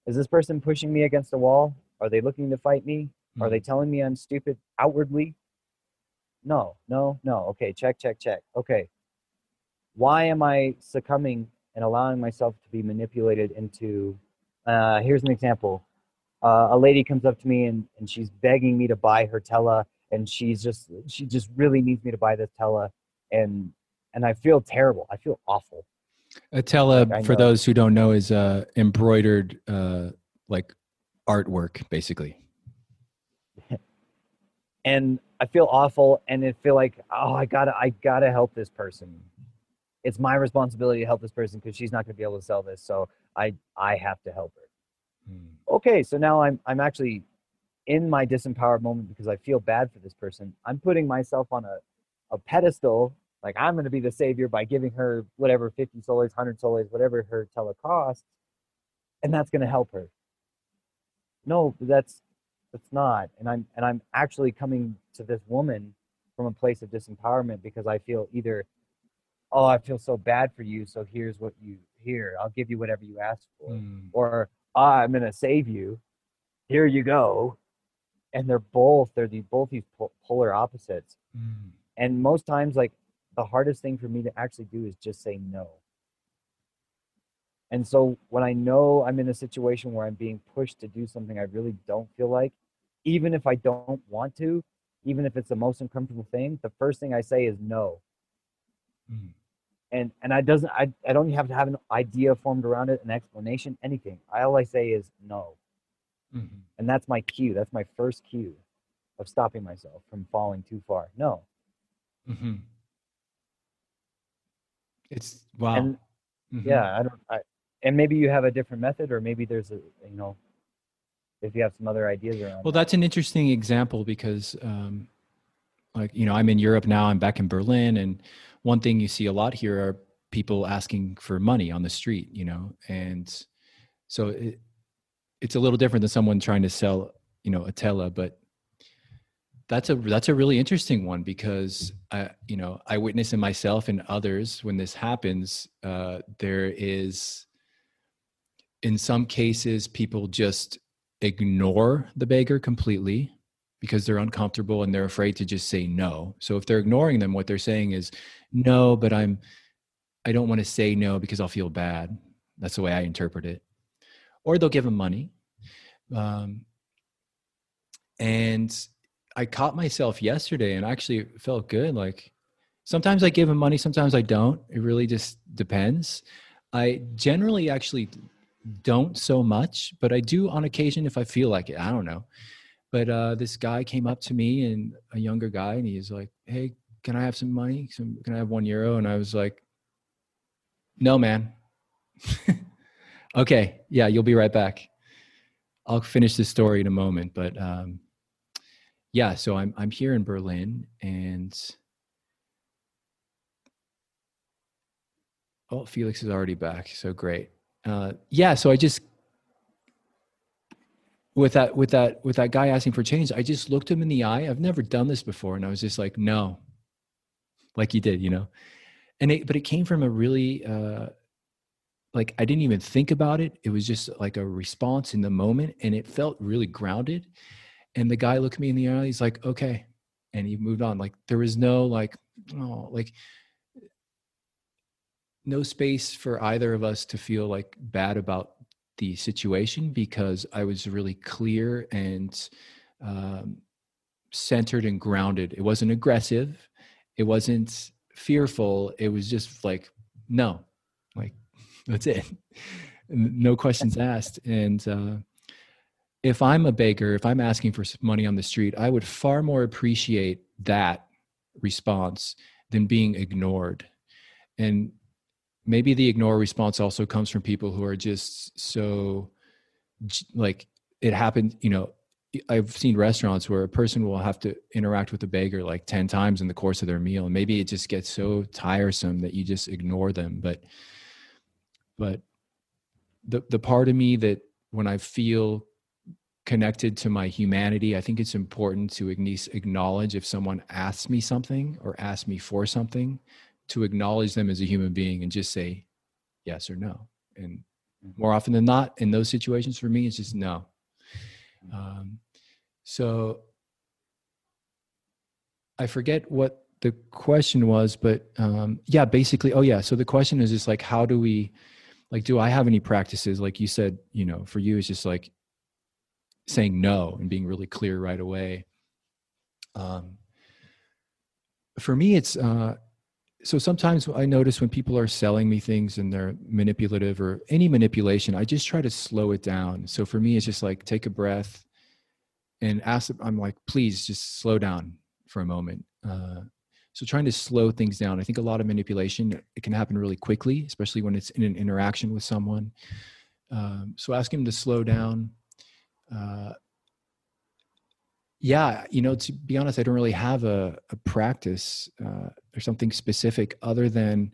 B: Is this person pushing me against a wall? Are they looking to fight me? Mm-hmm. Are they telling me I'm stupid outwardly? No, no, no. Okay, check, check, check. Okay. Why am I succumbing and allowing myself to be manipulated into? Uh, here's an example uh, a lady comes up to me and, and she's begging me to buy her Tela and she's just she just really needs me to buy this Tela and and I feel terrible. I feel awful.
A: A Tela, like for those who don't know, is uh, embroidered uh, like artwork, basically.
B: and I feel awful, and I feel like, oh, I gotta, I gotta help this person. It's my responsibility to help this person because she's not gonna be able to sell this, so I, I have to help her. Hmm. Okay, so now I'm I'm actually in my disempowered moment because I feel bad for this person. I'm putting myself on a, a pedestal, like I'm gonna be the savior by giving her whatever 50 soles, 100 soles, whatever her Tela costs, and that's gonna help her. No, that's that's not. And I'm and I'm actually coming to this woman from a place of disempowerment because I feel either, oh, I feel so bad for you, so here's what you here, I'll give you whatever you ask for. Mm. Or I'm going to save you. Here you go. And they're both, they're the, both these polar opposites. Mm. And most times, like the hardest thing for me to actually do is just say no. And so when I know I'm in a situation where I'm being pushed to do something I really don't feel like, even if I don't want to, even if it's the most uncomfortable thing, the first thing I say is no.
A: Mm.
B: And and I doesn't I, I don't have to have an idea formed around it, an explanation, anything. All I say is no.
A: Mm-hmm.
B: And that's my cue. That's my first cue of stopping myself from falling too far. No.
A: Mm-hmm. It's wow.
B: And
A: Mhm.
B: yeah, I don't I and maybe you have a different method or maybe there's a you know if you have some other ideas around
A: Well,
B: that.
A: that's an interesting example because, um, like, you know, I'm in Europe now, I'm back in Berlin, and one thing you see a lot here are people asking for money on the street, you know, and so it, it's a little different than someone trying to sell, you know, a tela, but that's a that's a really interesting one because I, you know, I witness in myself and others when this happens, uh, there is, in some cases, people just ignore the beggar completely because they're uncomfortable and they're afraid to just say no. So if they're ignoring them, what they're saying is, no, but I'm, I don't want to say no because I'll feel bad. That's the way I interpret it. Or they'll give them money. Um, and I caught myself yesterday and actually it felt good. Like sometimes I give them money, sometimes I don't. It really just depends. I generally actually don't so much, but I do on occasion if I feel like it. I don't know. But uh, this guy came up to me and a younger guy, and he's like, "Hey, can I have some money? Some, can I have one euro?" And I was like, "No, man." okay, yeah, you'll be right back. I'll finish this story in a moment, but um, yeah, so I'm I'm here in Berlin, and oh, Felix is already back, so great. Uh, yeah, so I just with that with that with that guy asking for change, I just looked him in the eye. I've never done this before, and I was just like, no, like you did, you know. And it, but it came from a really uh, like I didn't even think about it. It was just like a response in the moment, and it felt really grounded. And the guy looked me in the eye. He's like, okay, and he moved on. Like there was no like, oh, like no space for either of us to feel like bad about the situation because I was really clear and um, centered and grounded. It wasn't aggressive. It wasn't fearful. It was just like, no, like that's it. No questions asked. And uh, if I'm a baker, if I'm asking for money on the street, I would far more appreciate that response than being ignored. And maybe the ignore response also comes from people who are just so like it happened you know i've seen restaurants where a person will have to interact with a beggar like 10 times in the course of their meal and maybe it just gets so tiresome that you just ignore them but but the the part of me that when i feel connected to my humanity i think it's important to acknowledge if someone asks me something or asks me for something to acknowledge them as a human being and just say yes or no. And more often than not, in those situations, for me, it's just no. Um, so I forget what the question was, but um, yeah, basically, oh yeah. So the question is just like, how do we, like, do I have any practices? Like you said, you know, for you, it's just like saying no and being really clear right away. Um, for me, it's uh, so sometimes I notice when people are selling me things and they're manipulative or any manipulation, I just try to slow it down. So for me, it's just like take a breath and ask. I'm like, please just slow down for a moment. Uh, so trying to slow things down. I think a lot of manipulation it can happen really quickly, especially when it's in an interaction with someone. Um, so ask him to slow down. Uh, yeah, you know, to be honest, I don't really have a, a practice uh, or something specific other than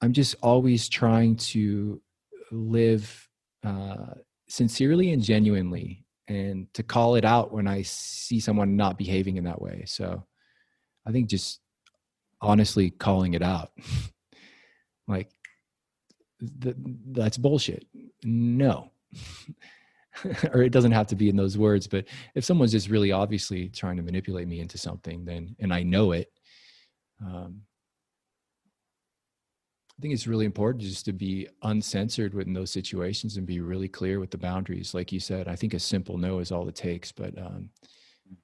A: I'm just always trying to live uh, sincerely and genuinely and to call it out when I see someone not behaving in that way. So I think just honestly calling it out like th- that's bullshit. No. or it doesn't have to be in those words but if someone's just really obviously trying to manipulate me into something then and i know it um, I think it's really important just to be uncensored within those situations and be really clear with the boundaries. Like you said, I think a simple no is all it takes. But um,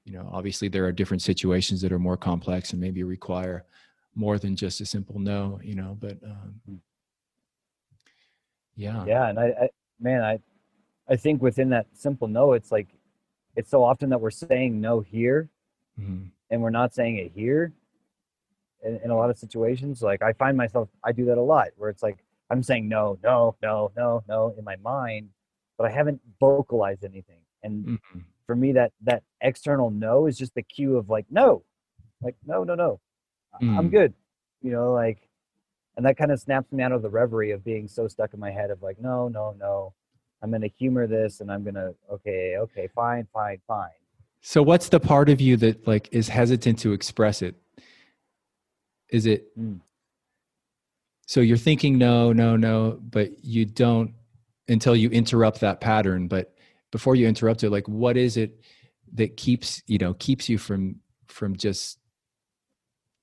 A: you know, obviously there are different situations that are more complex and maybe require more than just a simple no. You know, but um, hmm. yeah,
B: yeah, and I, I, man, I, I think within that simple no, it's like, it's so often that we're saying no here, mm-hmm. and we're not saying it here, in, in a lot of situations. Like I find myself, I do that a lot where it's like, I'm saying no, no, no, no, no in my mind, but I haven't vocalized anything. And mm-hmm. for me, that that external no is just the cue of like no, like no, no, no, mm. I'm good. You know, like, and that kind of snaps me out of the reverie of being so stuck in my head of like no, no, no. I'm gonna humor this, and I'm gonna okay, okay, fine, fine, fine.
A: So what's the part of you that like is hesitant to express it? Is it mm. so you're thinking no, no, no, but you don't until you interrupt that pattern. But before you interrupt it, like what is it that keeps you know keeps you from from just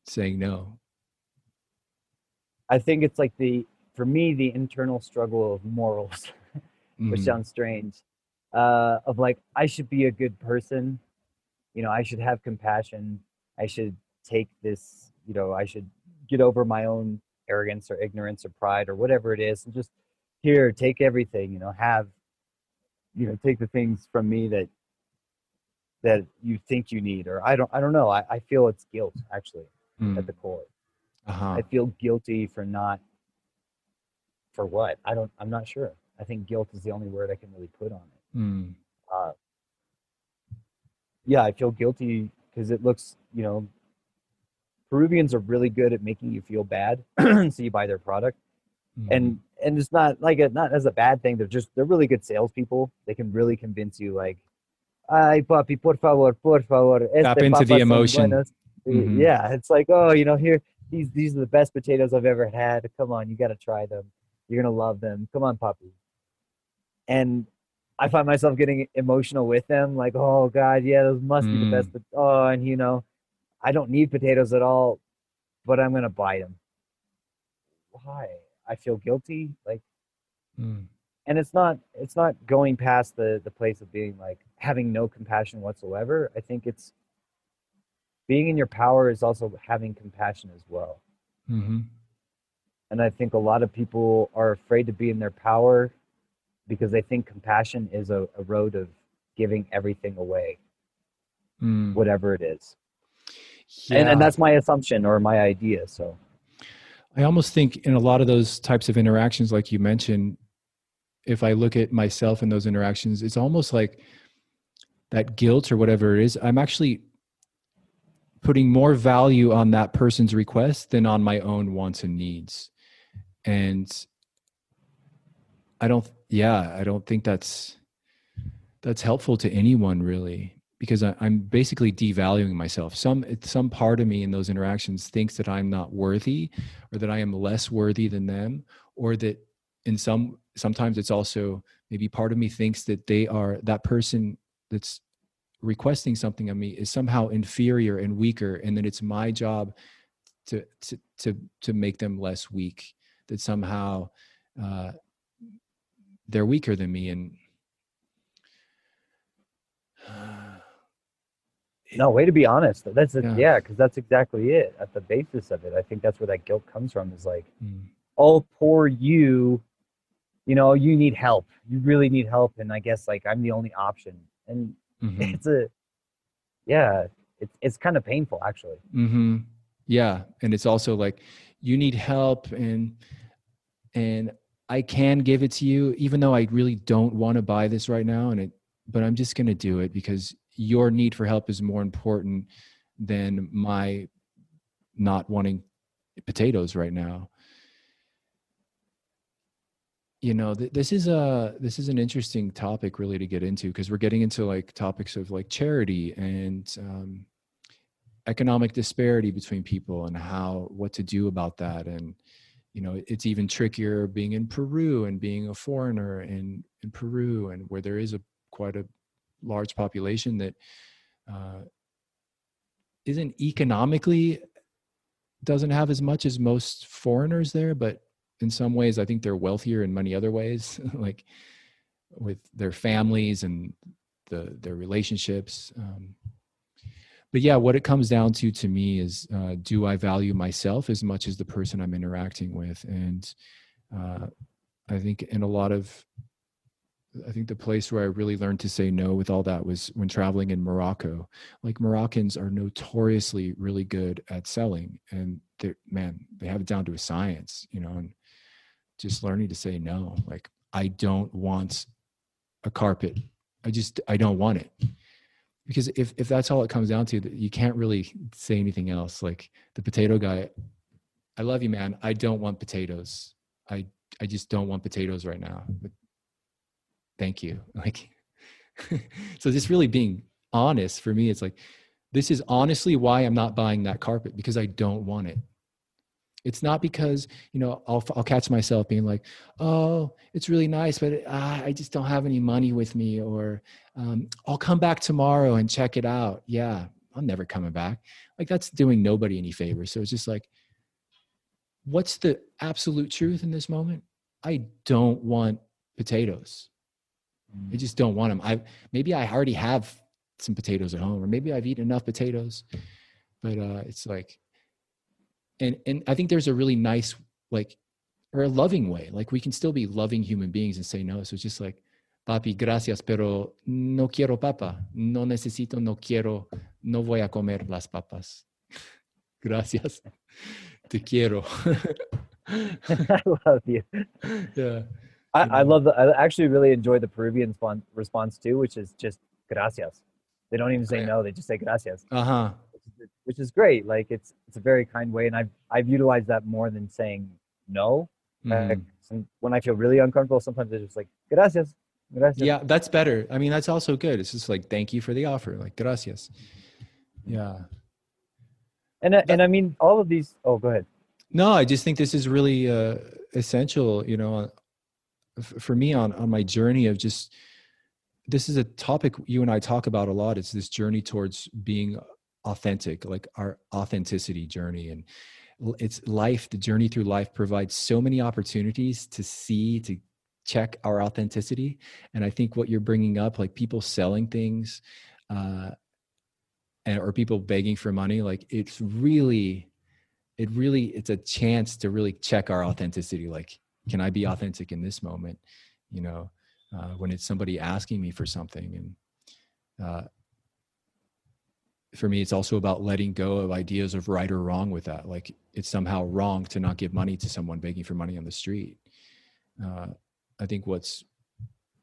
A: saying no?
B: I think it's like the for me the internal struggle of morals, which mm. sounds strange. Uh, of like I should be a good person, you know, I should have compassion. I should take this you know i should get over my own arrogance or ignorance or pride or whatever it is and just here take everything you know have you know take the things from me that that you think you need or i don't i don't know i, I feel it's guilt actually mm. at the core uh-huh. i feel guilty for not for what i don't i'm not sure i think guilt is the only word i can really put on it mm. uh, yeah i feel guilty because it looks you know Peruvians are really good at making you feel bad, so you buy their product. Mm-hmm. And and it's not like a, not as a bad thing. They're just they're really good salespeople. They can really convince you like, "Ay papi, por favor, por favor."
A: Tap into the emotion.
B: Mm-hmm. Yeah, it's like, oh, you know, here these these are the best potatoes I've ever had. Come on, you got to try them. You're gonna love them. Come on, papi. And I find myself getting emotional with them, like, oh God, yeah, those must mm. be the best. Mm. But oh, and you know, I don't need potatoes at all, but I'm gonna buy them. Why? I feel guilty. Like, mm. and it's not it's not going past the the place of being like having no compassion whatsoever. I think it's being in your power is also having compassion as well. Mm-hmm. And I think a lot of people are afraid to be in their power because they think compassion is a, a road of giving everything away, mm. whatever it is yeah. and, and that's my assumption or my idea so
A: i almost think in a lot of those types of interactions like you mentioned if i look at myself in those interactions it's almost like that guilt or whatever it is i'm actually putting more value on that person's request than on my own wants and needs and i don't yeah i don't think that's that's helpful to anyone really because I, am basically devaluing myself. Some some part of me in those interactions thinks that I'm not worthy, or that I am less worthy than them, or that in some sometimes it's also maybe part of me thinks that they are that person that's requesting something of me is somehow inferior and weaker, and that it's my job to to to to make them less weak. That somehow uh, they're weaker than me, and.
B: No way to be honest that's a, yeah because yeah, that's exactly it at the basis of it i think that's where that guilt comes from is like mm. oh poor you you know you need help you really need help and i guess like i'm the only option and mm-hmm. it's a yeah it's it's kind of painful actually
A: mm-hmm. yeah and it's also like you need help and and i can give it to you even though i really don't want to buy this right now and it but i'm just going to do it because your need for help is more important than my not wanting potatoes right now. You know th- this is a this is an interesting topic really to get into because we're getting into like topics of like charity and um, economic disparity between people and how what to do about that and you know it's even trickier being in peru and being a foreigner in in peru and where there is a quite a large population that uh, not economically doesn't have as much as most foreigners there, but in some ways. I think they're wealthier in many other ways, like with their families and the their relationships. Um, but yeah, what it comes down to to me is, uh, do I value myself as much as the person I'm interacting with? And uh, I think in a lot of I think the place where I really learned to say no with all that was when traveling in Morocco. Like Moroccans are notoriously really good at selling, and they man, they have it down to a science, you know. And just learning to say no, like I don't want a carpet. I just I don't want it because if if that's all it comes down to, you can't really say anything else. Like the potato guy, I love you, man. I don't want potatoes. I I just don't want potatoes right now. But thank you like so just really being honest for me it's like this is honestly why i'm not buying that carpet because i don't want it it's not because you know i'll, I'll catch myself being like oh it's really nice but uh, i just don't have any money with me or um, i'll come back tomorrow and check it out yeah i'm never coming back like that's doing nobody any favor. so it's just like what's the absolute truth in this moment i don't want potatoes I just don't want them. I maybe I already have some potatoes at home, or maybe I've eaten enough potatoes. But uh, it's like, and and I think there's a really nice like, or a loving way. Like we can still be loving human beings and say no. So it's just like, papi, gracias, pero no quiero papa. No necesito, no quiero, no voy a comer las papas. gracias, te quiero.
B: I love you.
A: Yeah.
B: I, I love the. I actually really enjoy the Peruvian spon- response too, which is just gracias. They don't even say
A: yeah.
B: no; they just say gracias.
A: Uh huh.
B: Which, is great. Like it's it's a very kind way, and I've I've utilized that more than saying no.
A: Mm.
B: Like, when I feel really uncomfortable, sometimes it's just like gracias. gracias.
A: Yeah, that's better. I mean, that's also good. It's just like thank you for the offer, like gracias. Yeah.
B: And and I mean all of these. Oh, go ahead.
A: No, I just think this is really uh, essential. You know, for me on on my journey of just this is a topic you and I talk about a lot. It's this journey towards being authentic, like our authenticity journey. And it's life, the journey through life provides so many opportunities to see, to check our authenticity. And I think what you're bringing up, like people selling things, uh, and, or people begging for money, like it's really, it really, it's a chance to really check our authenticity. Like, can i be authentic in this moment you know uh, when it's somebody asking me for something and uh, for me it's also about letting go of ideas of right or wrong with that like it's somehow wrong to not give money to someone begging for money on the street uh, i think what's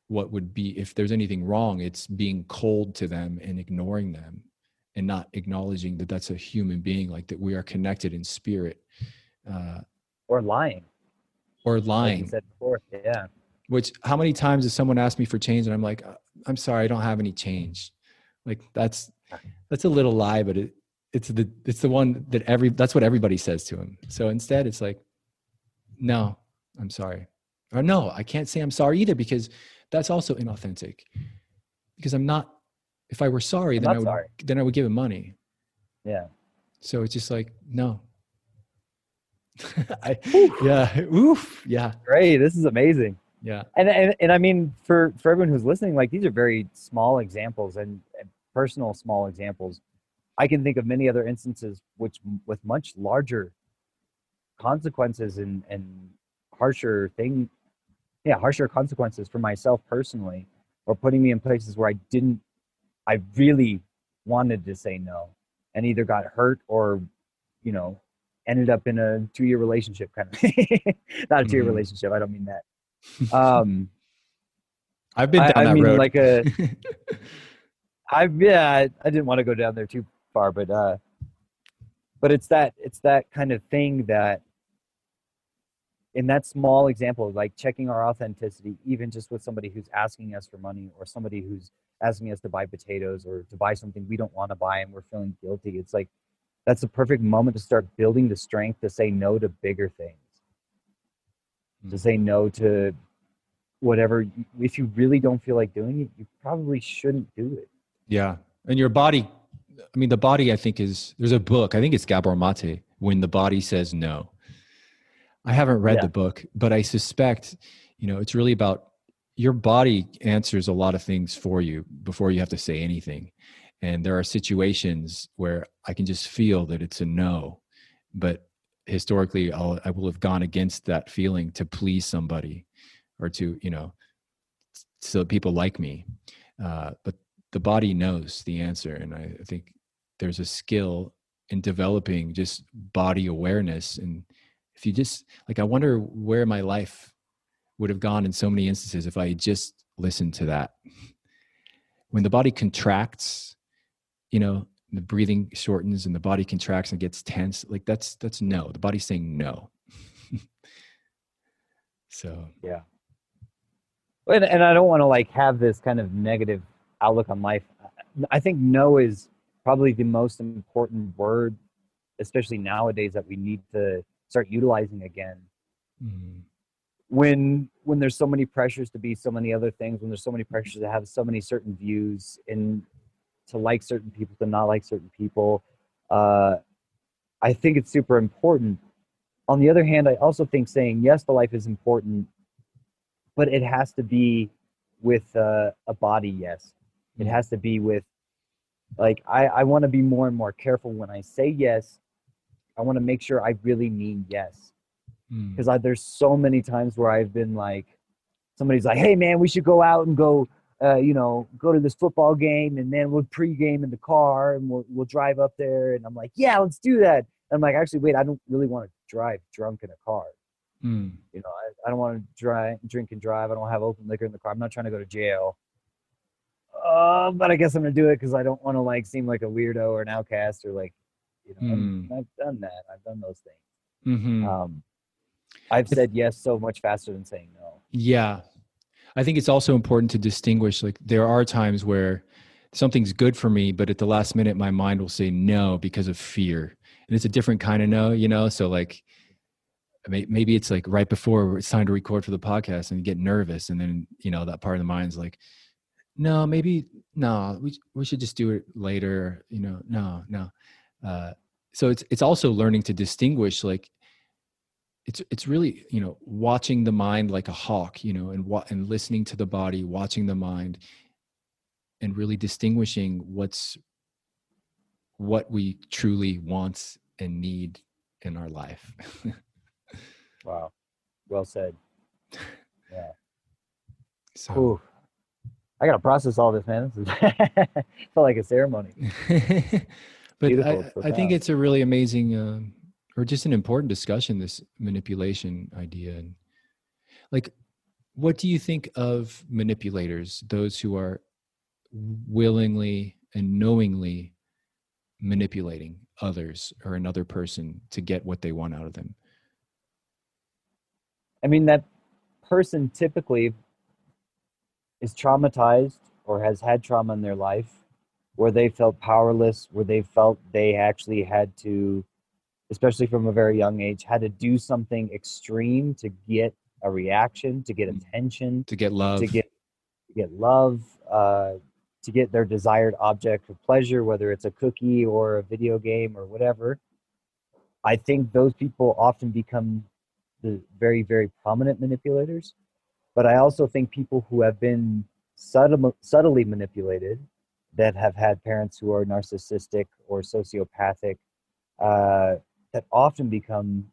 A: what would be if there's anything wrong it's being cold to them and ignoring them and not acknowledging that that's a human being like that we are connected in spirit uh,
B: or lying
A: or lying.
B: Like said before, yeah.
A: Which how many times has someone asked me for change and I'm like, uh, I'm sorry, I don't have any change. Like that's that's a little lie, but it it's the it's the one that every that's what everybody says to him. So instead, it's like, no, I'm sorry, or no, I can't say I'm sorry either because that's also inauthentic. Because I'm not. If I were sorry,
B: I'm
A: then I would
B: sorry.
A: then I would give him money.
B: Yeah.
A: So it's just like no, I, yeah. Oof. Yeah.
B: Great. This is amazing.
A: Yeah.
B: And, and and I mean for for everyone who's listening, like these are very small examples and personal small examples. I can think of many other instances which with much larger consequences and and harsher thing yeah, harsher consequences for myself personally or putting me in places where I didn't I really wanted to say no and either got hurt or you know ended up in a two year relationship kind of not a two year mm-hmm. relationship i don't mean that um
A: i've been down
B: I,
A: that
B: mean
A: road
B: like a i've yeah I, I didn't want to go down there too far but uh but it's that it's that kind of thing that in that small example like checking our authenticity even just with somebody who's asking us for money or somebody who's asking us to buy potatoes or to buy something we don't want to buy and we're feeling guilty it's like that's the perfect moment to start building the strength to say no to bigger things mm-hmm. to say no to whatever if you really don't feel like doing it you probably shouldn't do it
A: yeah and your body i mean the body i think is there's a book i think it's gabor mate when the body says no I haven't read
B: Yeah.
A: the book, but I suspect, you know, it's really about your body answers a lot of things for you before you have to say anything. And there are situations where I can just feel that it's a no, but historically I'll, I will have gone against that feeling to please somebody or to, you know, so people like me. Uh, but the body knows the answer. And I, think there's a skill in developing just body awareness. And if you just, like, I wonder where my life would have gone in so many instances if I just listened to that. When the body contracts, you know, the breathing shortens and the body contracts and gets tense, like that's that's no. The body's saying no. so
B: Yeah. And, and I don't want to like have this kind of negative outlook on life. I think no is probably the most important word, especially nowadays that we need to start utilizing again.
A: mm,
B: When when there's so many pressures to be so many other things, when there's so many pressures to have so many certain views and to like certain people, to not like certain people, uh, I think it's super important. On the other hand, I also think saying yes to life is important, but it has to be with uh, a body yes. It
A: Mm.
B: has to be with, like, I, I want to be more and more careful when I say yes. I want to make sure I really mean yes.
A: mm,
B: Because there's so many times where I've been like, somebody's like, hey, man, we should go out and go, uh, you know, go to this football game and then we'll pregame in the car and we'll, we'll drive up there. And I'm like, yeah, let's do that. And I'm like, actually, wait, I don't really want to drive drunk in a car.
A: mm,
B: You know, I, I don't want to drive, drink and drive. I don't have open liquor in the car. I'm not trying to go to jail. Uh, but I guess I'm gonna do it because I don't want to like seem like a weirdo or an outcast or like, you know,
A: Hmm.
B: I've done that. I've done those things.
A: mhm.
B: Um, I've said yes so much faster than saying no.
A: Yeah. I think it's also important to distinguish like there are times where something's good for me, but at the last minute my mind will say no because of fear. And it's a different kind of no, you know? So like maybe it's like right before it's time to record for the podcast and you get nervous and then, you know, that part of the mind's like, no, maybe no, we we should just do it later, you know. No, no. Uh so it's it's also learning to distinguish like it's it's really you know watching the mind like a hawk you know and what and listening to the body watching the mind and really distinguishing what's what we truly want and need in our life
B: Wow, well said. Yeah.
A: so
B: Whew. I gotta process all this, man. This is felt like a ceremony.
A: but I, I think it's a really amazing um, or just an important discussion this manipulation idea and like what do you think of manipulators those who are willingly and knowingly manipulating others or another person to get what they want out of them
B: I mean, that person typically is traumatized or has had trauma in their life where they felt powerless, where they felt they actually had to, especially from a very young age, had to do something extreme to get a reaction, to get
A: Mm.
B: attention,
A: to get love
B: to get to get love, uh, to get their desired object of pleasure, whether it's a cookie or a video game or whatever. I think those people often become the very, very prominent manipulators. But I also think people who have been subtle, subtly manipulated, that have had parents who are narcissistic or sociopathic, uh, that often become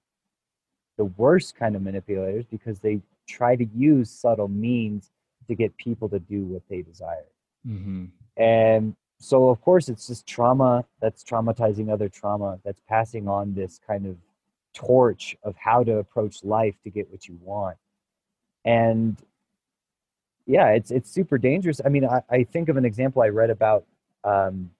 B: the worst kind of manipulators because they try to use subtle means to get people to do what they desire.
A: hmm
B: And so, of course, it's just trauma that's traumatizing other trauma that's passing on this kind of torch of how to approach life to get what you want. And yeah, it's it's super dangerous. I mean, I, I think of an example I read about um,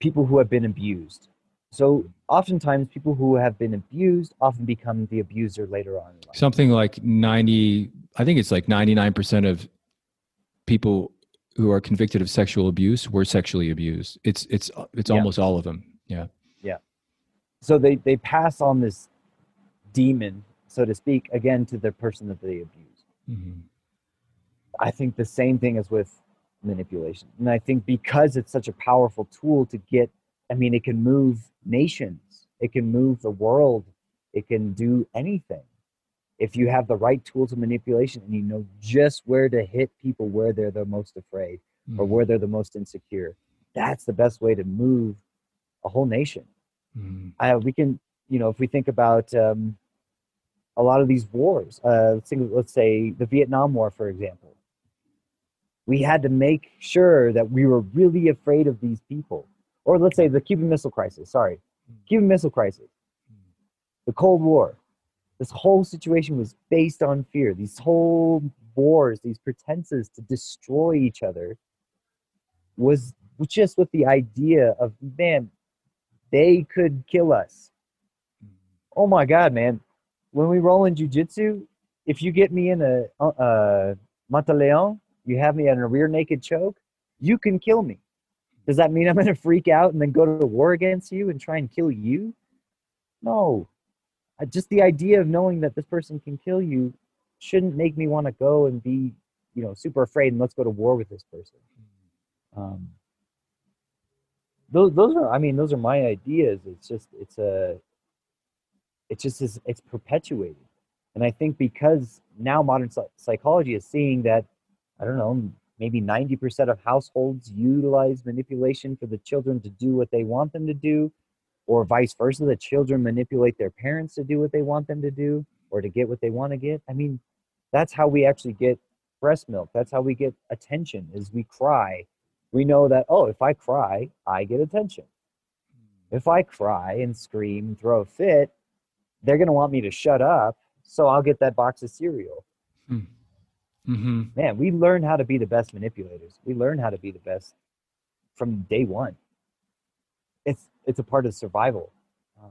B: people who have been abused. So oftentimes, people who have been abused often become the abuser later on in life.
A: something like 90 i think it's like 99% of people who are convicted of sexual abuse were sexually abused it's it's it's
B: Yeah.
A: almost all of them Yeah.
B: yeah so they they pass on this demon so to speak again to the person that they abuse
A: Mhm.
B: i think the same thing is with manipulation and i think because it's such a powerful tool to get i mean it can move nations it can move the world it can do anything if you have the right tools of manipulation and you know just where to hit people where they're the most afraid mm-hmm. or where they're the most insecure that's the best way to move a whole nation mm-hmm. I, we can you know if we think about um, a lot of these wars uh, let's, let's say the vietnam war for example we had to make sure that we were really afraid of these people or let's say the cuban missile crisis sorry cuban missile crisis the cold war this whole situation was based on fear. These whole wars, these pretenses to destroy each other, was just with the idea of man, they could kill us. Oh my God, man! When we roll in jujitsu, if you get me in a uh, mataleon, you have me in a rear naked choke, you can kill me. Does that mean I'm going to freak out and then go to war against you and try and kill you? No, just the idea of knowing that this person can kill you shouldn't make me want to go and be you know super afraid and let's go to war with this person um, those those are i mean those are my ideas it's just it's a it just is it's perpetuated and i think because now modern psychology is seeing that i don't know maybe 90% of households utilize manipulation for the children to do what they want them to do or vice versa the children manipulate their parents to do what they want them to do or to get what they want to get. I mean that's how we actually get breast milk. That's how we get attention is we cry. We know that oh if i cry i get attention. If i cry and scream throw a fit they're going to want me to shut up so i'll get that box of cereal hmm. mm-hmm. man we learn how to be the best manipulators we learn how to be the best from day one it's it's a part of survival. Um,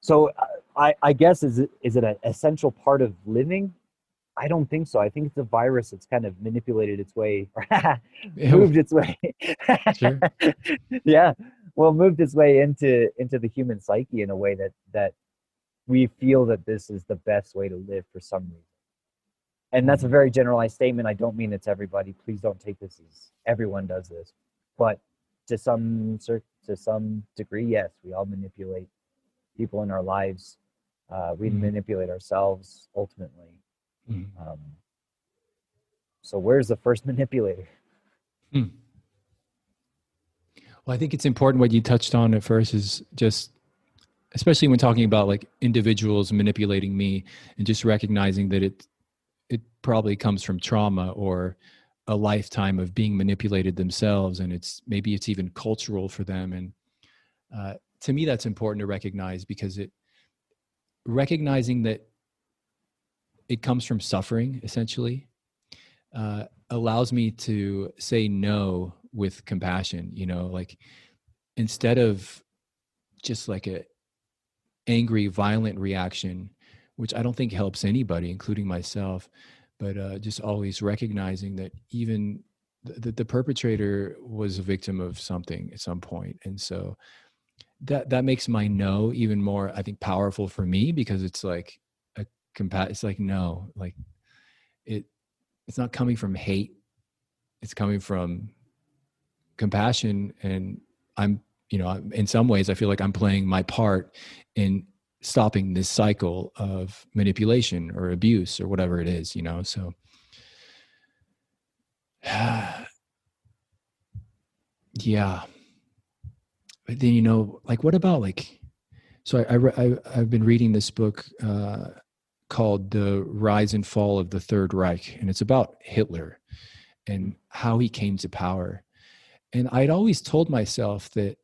B: so I, I guess is it is it an essential part of living? I don't think so. I think it's a virus that's kind of manipulated its way, moved its way. sure. Yeah, well, moved its way into into the human psyche in a way that that we feel that this is the best way to live for some reason. And that's a mm-hmm. very generalized statement. I don't mean it's everybody. Please don't take this as everyone does this, but to some to some degree, yes, we all manipulate people in our lives. Uh, we mm-hmm. manipulate ourselves ultimately. Mm-hmm. Um, so, where's the first manipulator? Hmm.
A: Well, I think it's important what you touched on at first is just, especially when talking about like individuals manipulating me, and just recognizing that it it probably comes from trauma or a lifetime of being manipulated themselves and it's maybe it's even cultural for them. And uh, to me that's important to recognize because it recognizing that it comes from suffering essentially uh, allows me to say no with compassion you know like instead of just like a angry violent reaction which i don't think helps anybody including myself but uh, just always recognizing that even that the perpetrator was a victim of something at some point. And so that that makes my no even more i think powerful for me because it's like a compa- it's like no like it it's not coming from hate. It's coming from compassion and i'm you know in some ways i feel like i'm playing my part in stopping this cycle of manipulation or abuse or whatever it is you know so. Yeah. But then you know like what about like so i, I, I i've been reading this book uh called the rise and fall of the third reich and it's about hitler and how he came to power and i'd always told myself that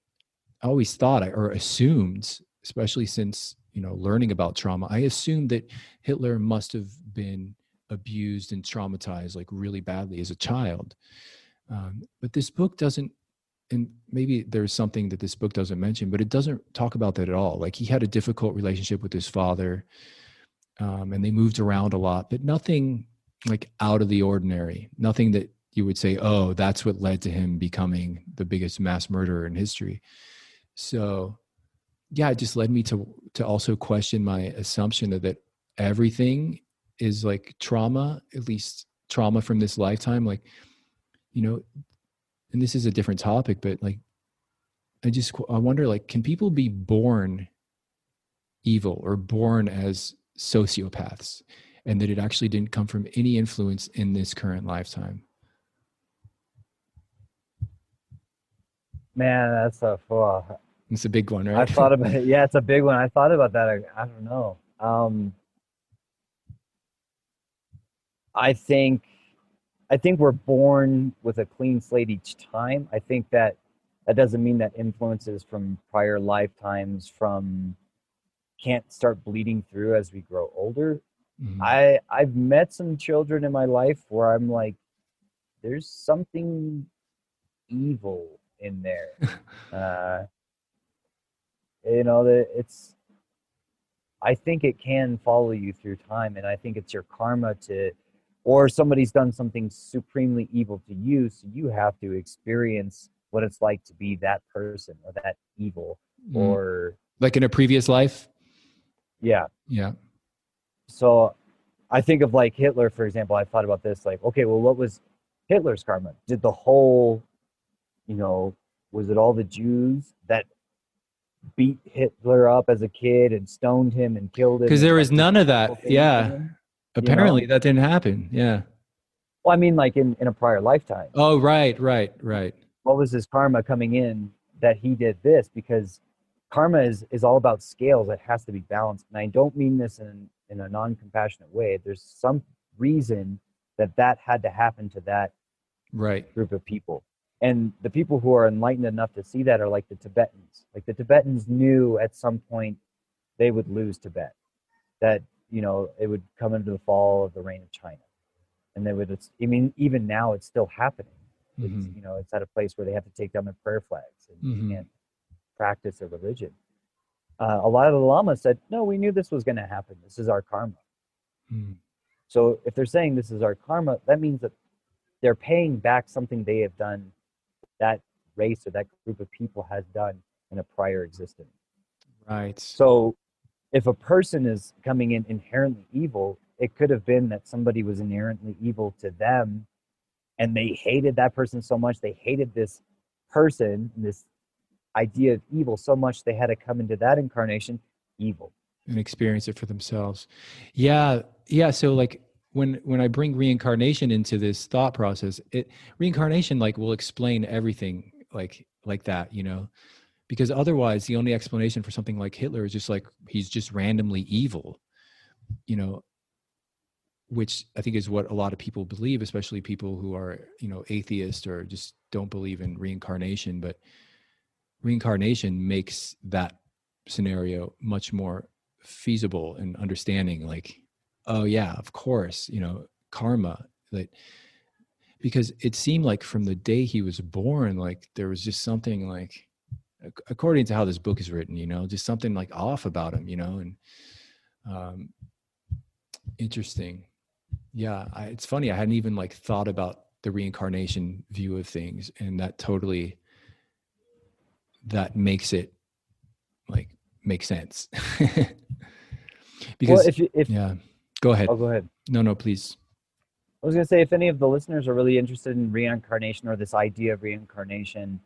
A: i always thought or assumed especially since you know learning about trauma i assumed that hitler must have been abused and traumatized like really badly as a child. Um, but this book doesn't and maybe there's something that this book doesn't mention but it doesn't talk about that at all. Like he had a difficult relationship with his father um, and they moved around a lot but nothing like out of the ordinary nothing that you would say oh that's what led to him becoming the biggest mass murderer in history so yeah, it just led me to to also question my assumption that, that everything is like trauma, at least trauma from this lifetime. Like, you know, and this is a different topic, but like, I just I wonder, like, can people be born evil or born as sociopaths and that it actually didn't come from any influence in this current lifetime
B: Man, that's a oh,
A: it's a big one right
B: I thought about it. Yeah, it's a big one. I thought about that. I, I don't know. Um, I think I think we're born with a clean slate each time. I think that that doesn't mean that influences from prior lifetimes from can't start bleeding through as we grow older.
A: Mhm.
B: I I've met some children in my life where I'm like, there's something evil in there. uh, you know that it's. I think it can follow you through time, and I think it's your karma to, or somebody's done something supremely evil to you, so you have to experience what it's like to be that person or that evil,
A: Mhm.
B: or
A: like in a previous life
B: yeah,
A: yeah
B: so I think of like Hitler, for example. I thought about this, like, okay, well, what was Hitler's karma? Did the whole, you know, was it all the Jews that beat Hitler up as a kid and stoned him and killed him?
A: because there was none of that yeah
B: him?
A: apparently that didn't happen yeah
B: Well, I mean, like in, in a prior lifetime.
A: oh right right right
B: What was his karma coming in that he did this? Because karma is, is all about scales. It has to be balanced. And I don't mean this in, in a non compassionate way. There's some reason that that had to happen to that
A: right
B: group of people. And the people who are enlightened enough to see that are like the Tibetans. Like the Tibetans knew at some point they would lose Tibet, that, you know, it would come into the fall of the reign of China. And they would, it's, I mean, even now it's still happening. It's,
A: Mhm.
B: you know, it's at a place where they have to take down their prayer flags and
A: Mhm.
B: can't practice their religion. Uh, a lot of the lamas said, no, we knew this was going to happen. This is our karma.
A: Mm.
B: So if they're saying this is our karma, that means that they're paying back something they have done, that race or that group of people has done in a prior existence.
A: right
B: So if a person is coming in inherently evil, it could have been that somebody was inherently evil to them and they hated that person so much, they hated this person, this idea of evil so much they had to come into that incarnation evil.
A: and experience it for themselves yeah yeah so like when when i bring reincarnation into this thought process it reincarnation like will explain everything like like that you know? Because otherwise the only explanation for something like hitler is just like he's just randomly evil you know? Which i think is what a lot of people believe especially people who are you know atheist or just don't believe in reincarnation but reincarnation makes that scenario much more feasible and understanding like oh yeah of course you know karma that because it seemed like from the day he was born like there was just something like according to how this book is written you know just something like off about him you know and um interesting. Yeah I, it's funny i hadn't even like thought about the reincarnation view of things and that totally that makes it like make sense. Because
B: well, if, if
A: yeah go ahead
B: oh, go ahead.
A: no no please
B: I was going to say, if any of the listeners are really interested in reincarnation or this idea of reincarnation,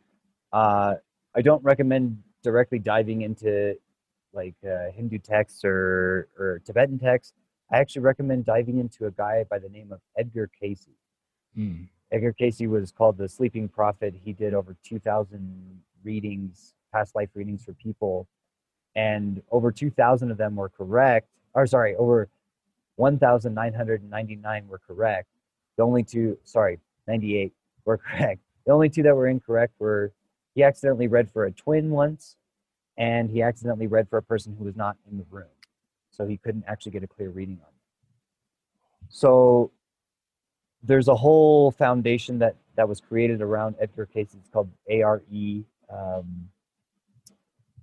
B: uh, I don't recommend directly diving into like uh, Hindu texts or, or Tibetan texts. I actually recommend diving into a guy by the name of Edgar Cayce.
A: Mm,
B: Edgar Cayce was called the Sleeping Prophet. He did over 2,000 readings, past life readings for people, and over 2,000 of them were correct. Or sorry, over 1,999 were correct. The only two, sorry, 98 were correct. The only two that were incorrect were he accidentally read for a twin once, and he accidentally read for a person who was not in the room. So he couldn't actually get a clear reading on them. So there's a whole foundation that that was created around Edgar Cayce. It's called ARE, um,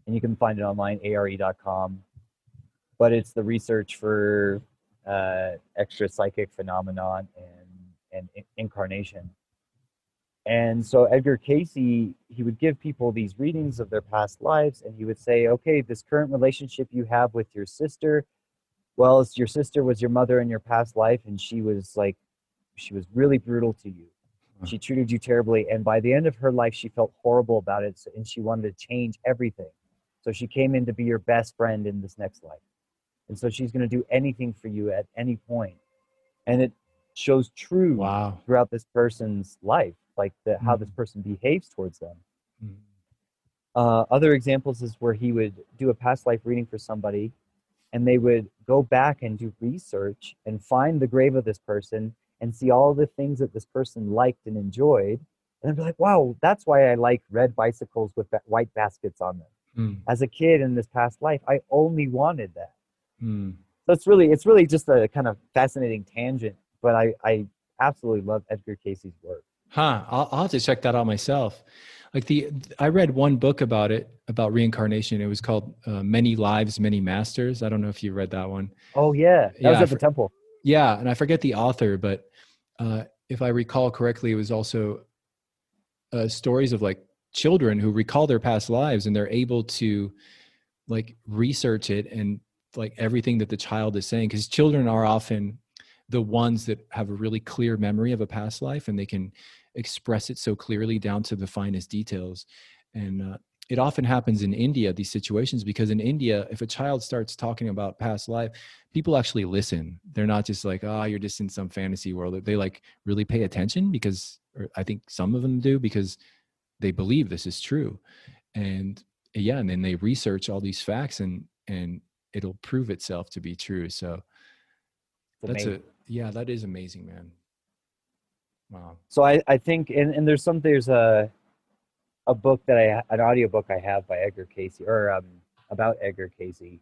B: and you can find it online, are.com. But it's the research for uh, extra psychic phenomenon and and in- incarnation. And so Edgar Cayce, he would give people these readings of their past lives, and he would say, "Okay, this current relationship you have with your sister, well, your sister was your mother in your past life, and she was like she was really brutal to you. She treated you terribly, and by the end of her life, she felt horrible about it, and she wanted to change everything. So she came in to be your best friend in this next life. And so she's going to do anything for you at any. And it shows true
A: Wow.
B: throughout this person's life, like the, how this
A: Mhm.
B: person behaves towards them.
A: Mm.
B: Uh, other examples is where he would do a past life reading for somebody and they would go back and do research and find the grave of this person and see all the things that this person liked and enjoyed and be like wow that's why i like red bicycles with white baskets on them
A: Mm.
B: as a kid in this past life i only wanted that
A: Mm.
B: so it's really it's really just a kind of fascinating tangent but i i absolutely love edgar cayce's work
A: Huh. I'll, I'll have to check that out myself. Like the, I read one book about it, about reincarnation. It was called uh, Many Lives, Many Masters. I don't know if you read that one.
B: oh yeah that
A: Yeah,
B: was at the
A: for-
B: temple
A: Yeah, and I forget the author, but uh, if I recall correctly, it was also uh, stories of like children who recall their past lives and they're able to like research it and like everything that the child is saying because children are often the ones that have a really clear memory of a past life and they can express it so clearly down to the finest details. And uh, it often happens in india these situations because in india if a child starts talking about past life people actually listen. They're not just like oh you're just in some fantasy world. They like really pay attention because i think some of them do because they believe this is true. And yeah and then they research all these facts and and it'll prove itself to be true so that's
B: amazing.
A: a yeah that is amazing man wow
B: so I, I think and, and there's some there's a a book that I an audiobook I have by Edgar Cayce or um, about Edgar Cayce.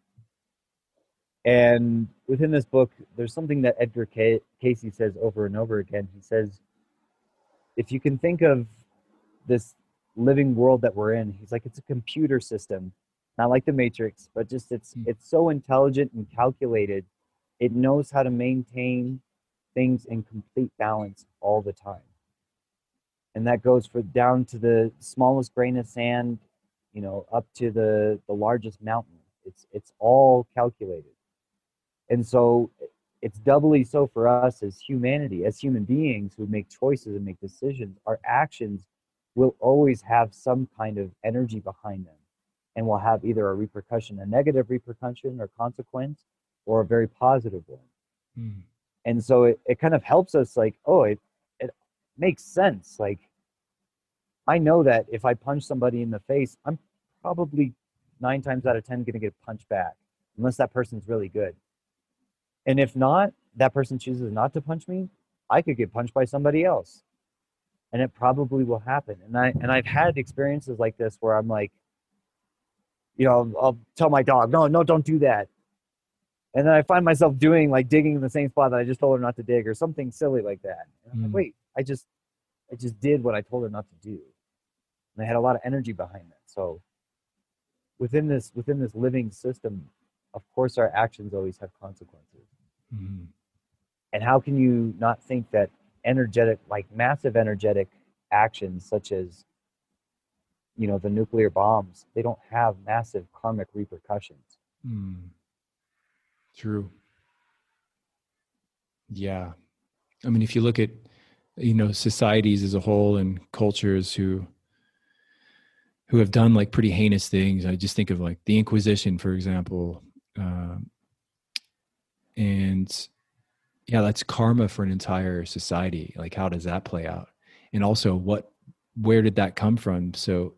B: And within this book, there's something that Edgar Ca- Cayce says over and over again. He says, if you can think of this living world that we're in, he's like, it's a computer system, not like the Matrix, but just it's
A: Hmm.
B: it's so intelligent and calculated. It knows how to maintain things in complete balance all the time and that goes for down to the smallest grain of sand you know up to the the largest mountain it's it's all calculated and so it's doubly so for us as humanity as human beings who make choices and make decisions our actions will always have some kind of energy behind them and will have either a repercussion a negative repercussion or consequence or a very positive one.
A: Mm.
B: and so it, it kind of helps us like oh it, it makes sense. Like i know that if i punch somebody in the face i'm probably nine times out of ten going to get punched back unless that person's really good. And if not that person chooses not to punch me i could get punched by somebody else. And it probably will happen. And i and i've had experiences like this where i'm like you know i'll, I'll tell my dog no no don't do that and then I find myself doing like digging in the same spot that I just told her not to dig or something silly like that. And I'm
A: Mm.
B: like, wait, I just I just did what I told her not to do. And I had a lot of energy behind that. So within this within this living system, of course our actions always have consequences.
A: Mm.
B: And how can you not think that energetic like massive energetic actions such as you know the nuclear bombs, they don't have massive karmic repercussions.
A: Mm. True. Yeah. I mean, if you look at, you know, societies as a whole and cultures who who have done like pretty heinous things, I just think of like the Inquisition, for example, um, and yeah, that's karma for an entire society. Like, how does that play out? And also, what, where did that come from? So,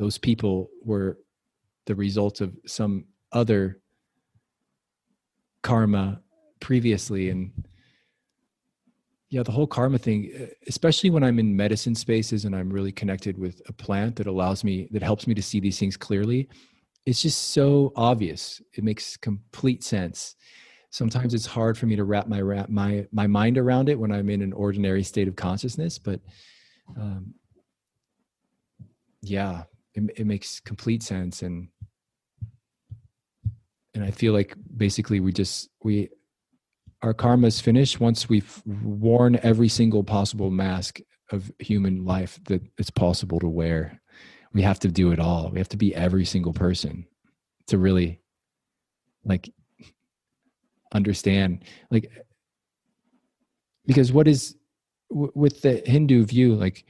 A: those people were the result of some other karma previously. And yeah the whole karma thing especially when i'm in medicine spaces and i'm really connected with a plant that allows me that helps me to see these things clearly it's just so obvious. It makes complete sense. Sometimes it's hard for me to wrap my wrap my my mind around it when i'm in an ordinary state of consciousness but um yeah it, it makes complete sense and and I feel like basically we just we our karma is finished once we've worn every single possible mask of human life that it's possible to wear. We have to do it all. We have to be every single person to really like understand like because what is w- with the Hindu view like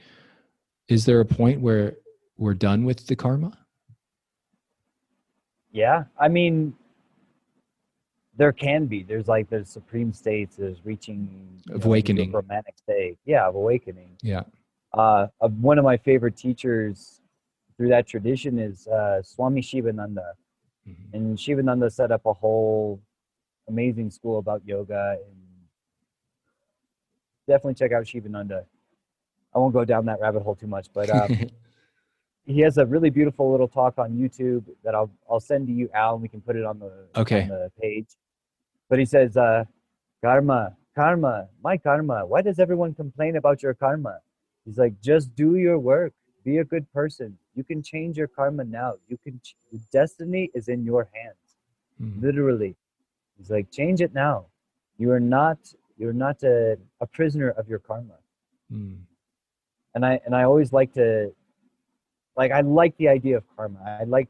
A: is there a point where we're done with the karma?
B: Yeah, I mean, there can be. There's like there's supreme states. There's reaching
A: Of
B: know,
A: awakening.
B: romantic state. Yeah, of awakening.
A: Yeah.
B: Uh, of one of my favorite teachers through that tradition is uh, Swami Shivananda,
A: Mhm.
B: and Shivananda set up a whole amazing school about yoga. And definitely check out Shivananda. I won't go down that rabbit hole too much, but um, he has a really beautiful little talk on YouTube that I'll I'll send to you, Al, and we can put it on the
A: Okay.
B: on the page. But he says, uh, "Karma, karma, my karma. Why does everyone complain about your karma?" He's like, "Just do your work. Be a good person. You can change your karma now. You can. Ch- destiny is in your hands,
A: Mhm.
B: literally." He's like, "Change it now. You are not. You're not a, a prisoner of your karma."
A: Mm.
B: and I and I always like to like I like the idea of karma. I like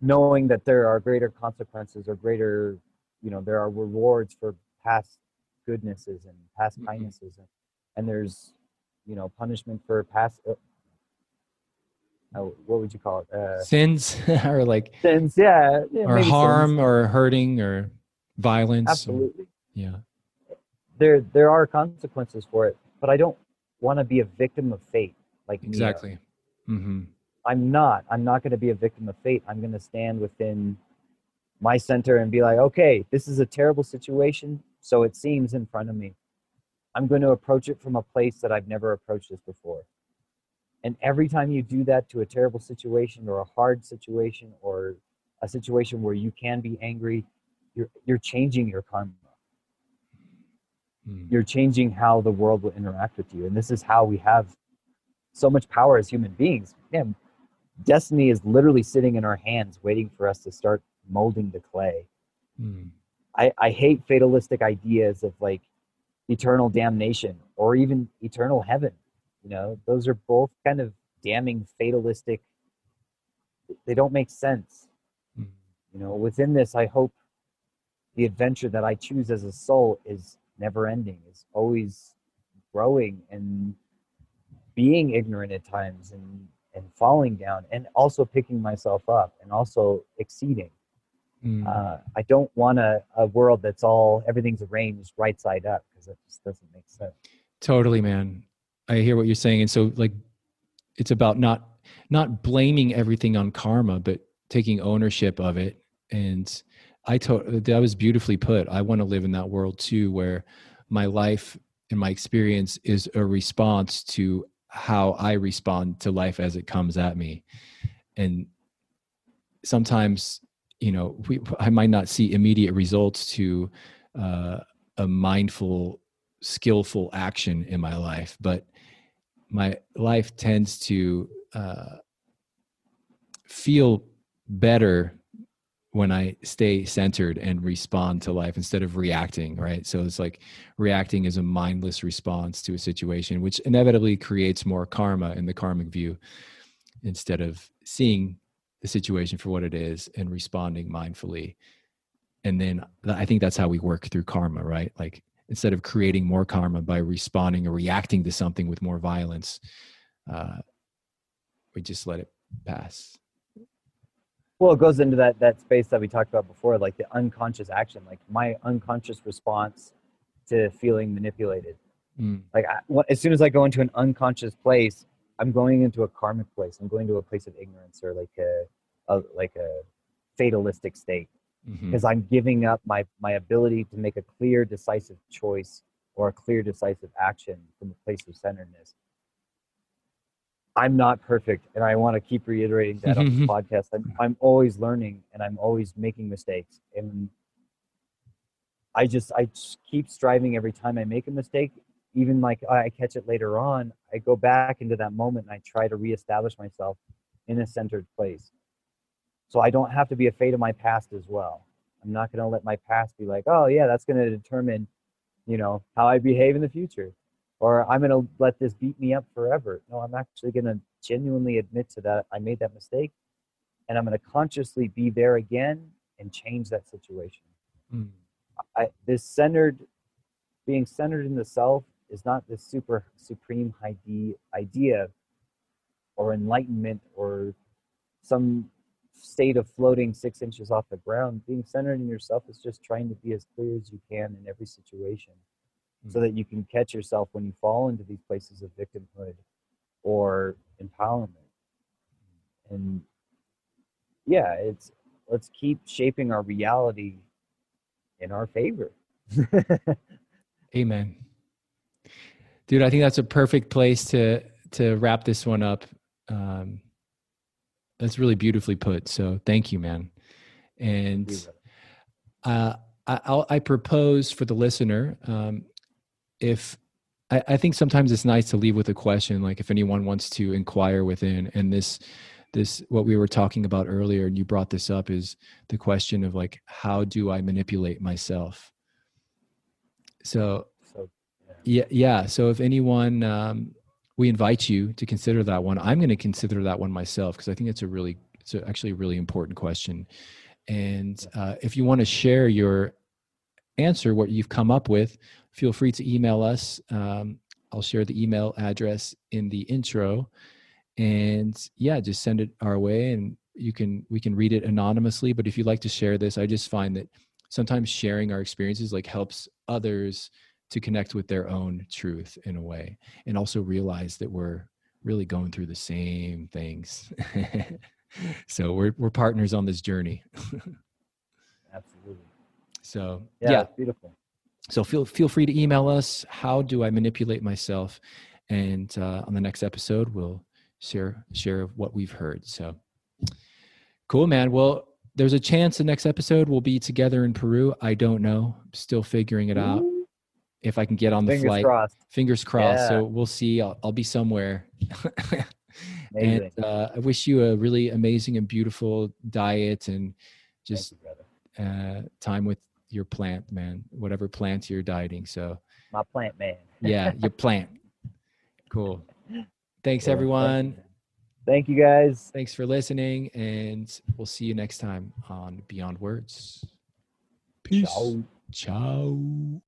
B: knowing that there are greater consequences or greater you know there are rewards for past goodnesses and past
A: Mhm.
B: kindnesses and, and there's you know punishment for past uh, uh, what would you call it uh,
A: Sins or like
B: sins yeah, yeah
A: or
B: maybe sins.
A: harm or hurting or violence. or-
B: absolutely
A: yeah.
B: there there are consequences for it but I don't want to be a victim of fate like Neo.
A: Exactly. hmm
B: I'm not. I'm not going to be a victim of fate. I'm going to stand within my center and be like, okay, this is a terrible situation. So it seems in front of me. I'm going to approach it from a place that I've never approached this before. And every time you do that to a terrible situation or a hard situation or a situation where you can be angry, you're, you're changing your karma.
A: Mm.
B: You're changing how the world will interact with you. And this is how we have so much power as human beings. Man, destiny is literally sitting in our hands waiting for us to start molding the clay
A: Mm.
B: i, I hate fatalistic ideas of like eternal damnation or even eternal heaven you know those are both kind of damning fatalistic they don't make sense
A: Mm.
B: you know within this i hope the adventure that i choose as a soul is never ending is always growing and being ignorant at times and and falling down and also picking myself up and also exceeding
A: Mm.
B: uh, i don't want a, a world that's all everything's arranged right side up because that just doesn't make sense
A: Totally, man. I hear what you're saying, and so like, it's about not not blaming everything on karma, but taking ownership of it. And I told that was beautifully put. I want to live in that world too, where my life and my experience is a response to how I respond to life as it comes at me. And sometimes, you know, we, I might not see immediate results to uh, a mindful skillful action in my life but my life tends to uh, feel better when i stay centered and respond to life instead of reacting right? So it's like reacting is a mindless response to a situation which inevitably creates more karma in the karmic view instead of seeing the situation for what it is and responding mindfully. And then i think that's how we work through karma right? Like instead of creating more karma by responding or reacting to something with more violence uh, we just let it pass
B: well it goes into that that space that we talked about before like the unconscious action like my unconscious response to feeling manipulated.
A: Mm,
B: like I, as soon as i go into an unconscious place i'm going into a karmic place. I'm going to a place of ignorance or like a, a like a fatalistic state. Because i'm giving up my my ability to make a clear decisive choice or a clear decisive action from a place of centeredness i'm not perfect and i want to keep reiterating that on the podcast. I'm, I'm always learning and i'm always making mistakes and i just i just keep striving every time i make a mistake. Even like i catch it later on i go back into that moment and i try to reestablish myself in a centered place. So i don't have to be afraid of my past as well. I'm not going to let my past be like oh yeah that's going to determine you know how i behave in the future or i'm going to let this beat me up forever. No i'm actually going to genuinely admit to that. I made that mistake and i'm going to consciously be there again and change that situation.
A: Mm,
B: I, this centered being centered in the self is not this super supreme ide- idea or enlightenment or some state of floating six inches off the ground. Being centered in yourself is just trying to be as clear as you can in every situation so that you can catch yourself when you fall into these places of victimhood or empowerment. And yeah, it's let's keep shaping our reality in our favor.
A: Amen. Dude, I think that's a perfect place to to wrap this one up. Um, that's really beautifully put. So thank you, man. And uh, I, I'll, I propose for the listener, um, if I, I think sometimes it's nice to leave with a question, like if anyone wants to inquire within, and this this what we were talking about earlier, and you brought this up, is the question of like, how do I manipulate myself? So,
B: So
A: yeah, yeah. So if anyone, um, we invite you to consider that one. I'm going to consider that one myself because I think it's a really, it's actually a really important question. And uh, if you want to share your answer, what you've come up with, feel free to email us. Um, I'll share the email address in the intro, and yeah, just send it our way, and you can we can read it anonymously. But if you'd like to share this, I just find that sometimes sharing our experiences like helps others to connect with their own truth in a way and also realize that we're really going through the same things so we're we're partners on this journey
B: absolutely.
A: So
B: Yeah,
A: yeah,
B: beautiful.
A: so feel feel free to email us how do i manipulate myself? And uh, on the next episode we'll share share what we've heard. So cool man. Well there's a chance the next episode will be together in peru. I don't know. Still figuring it out. If i can get on the
B: Fingers
A: flight.
B: crossed.
A: fingers crossed.
B: Yeah.
A: so we'll see. I'll, I'll be somewhere.
B: Amazing.
A: and uh, i wish you a really amazing and beautiful diet and just
B: you,
A: uh, time with your plant man whatever plant you're dieting so
B: My plant man.
A: yeah your plant cool thanks
B: Cool.
A: everyone
B: Thank you guys.
A: thanks for listening and we'll see you next time on beyond words peace
B: Ciao.
A: ciao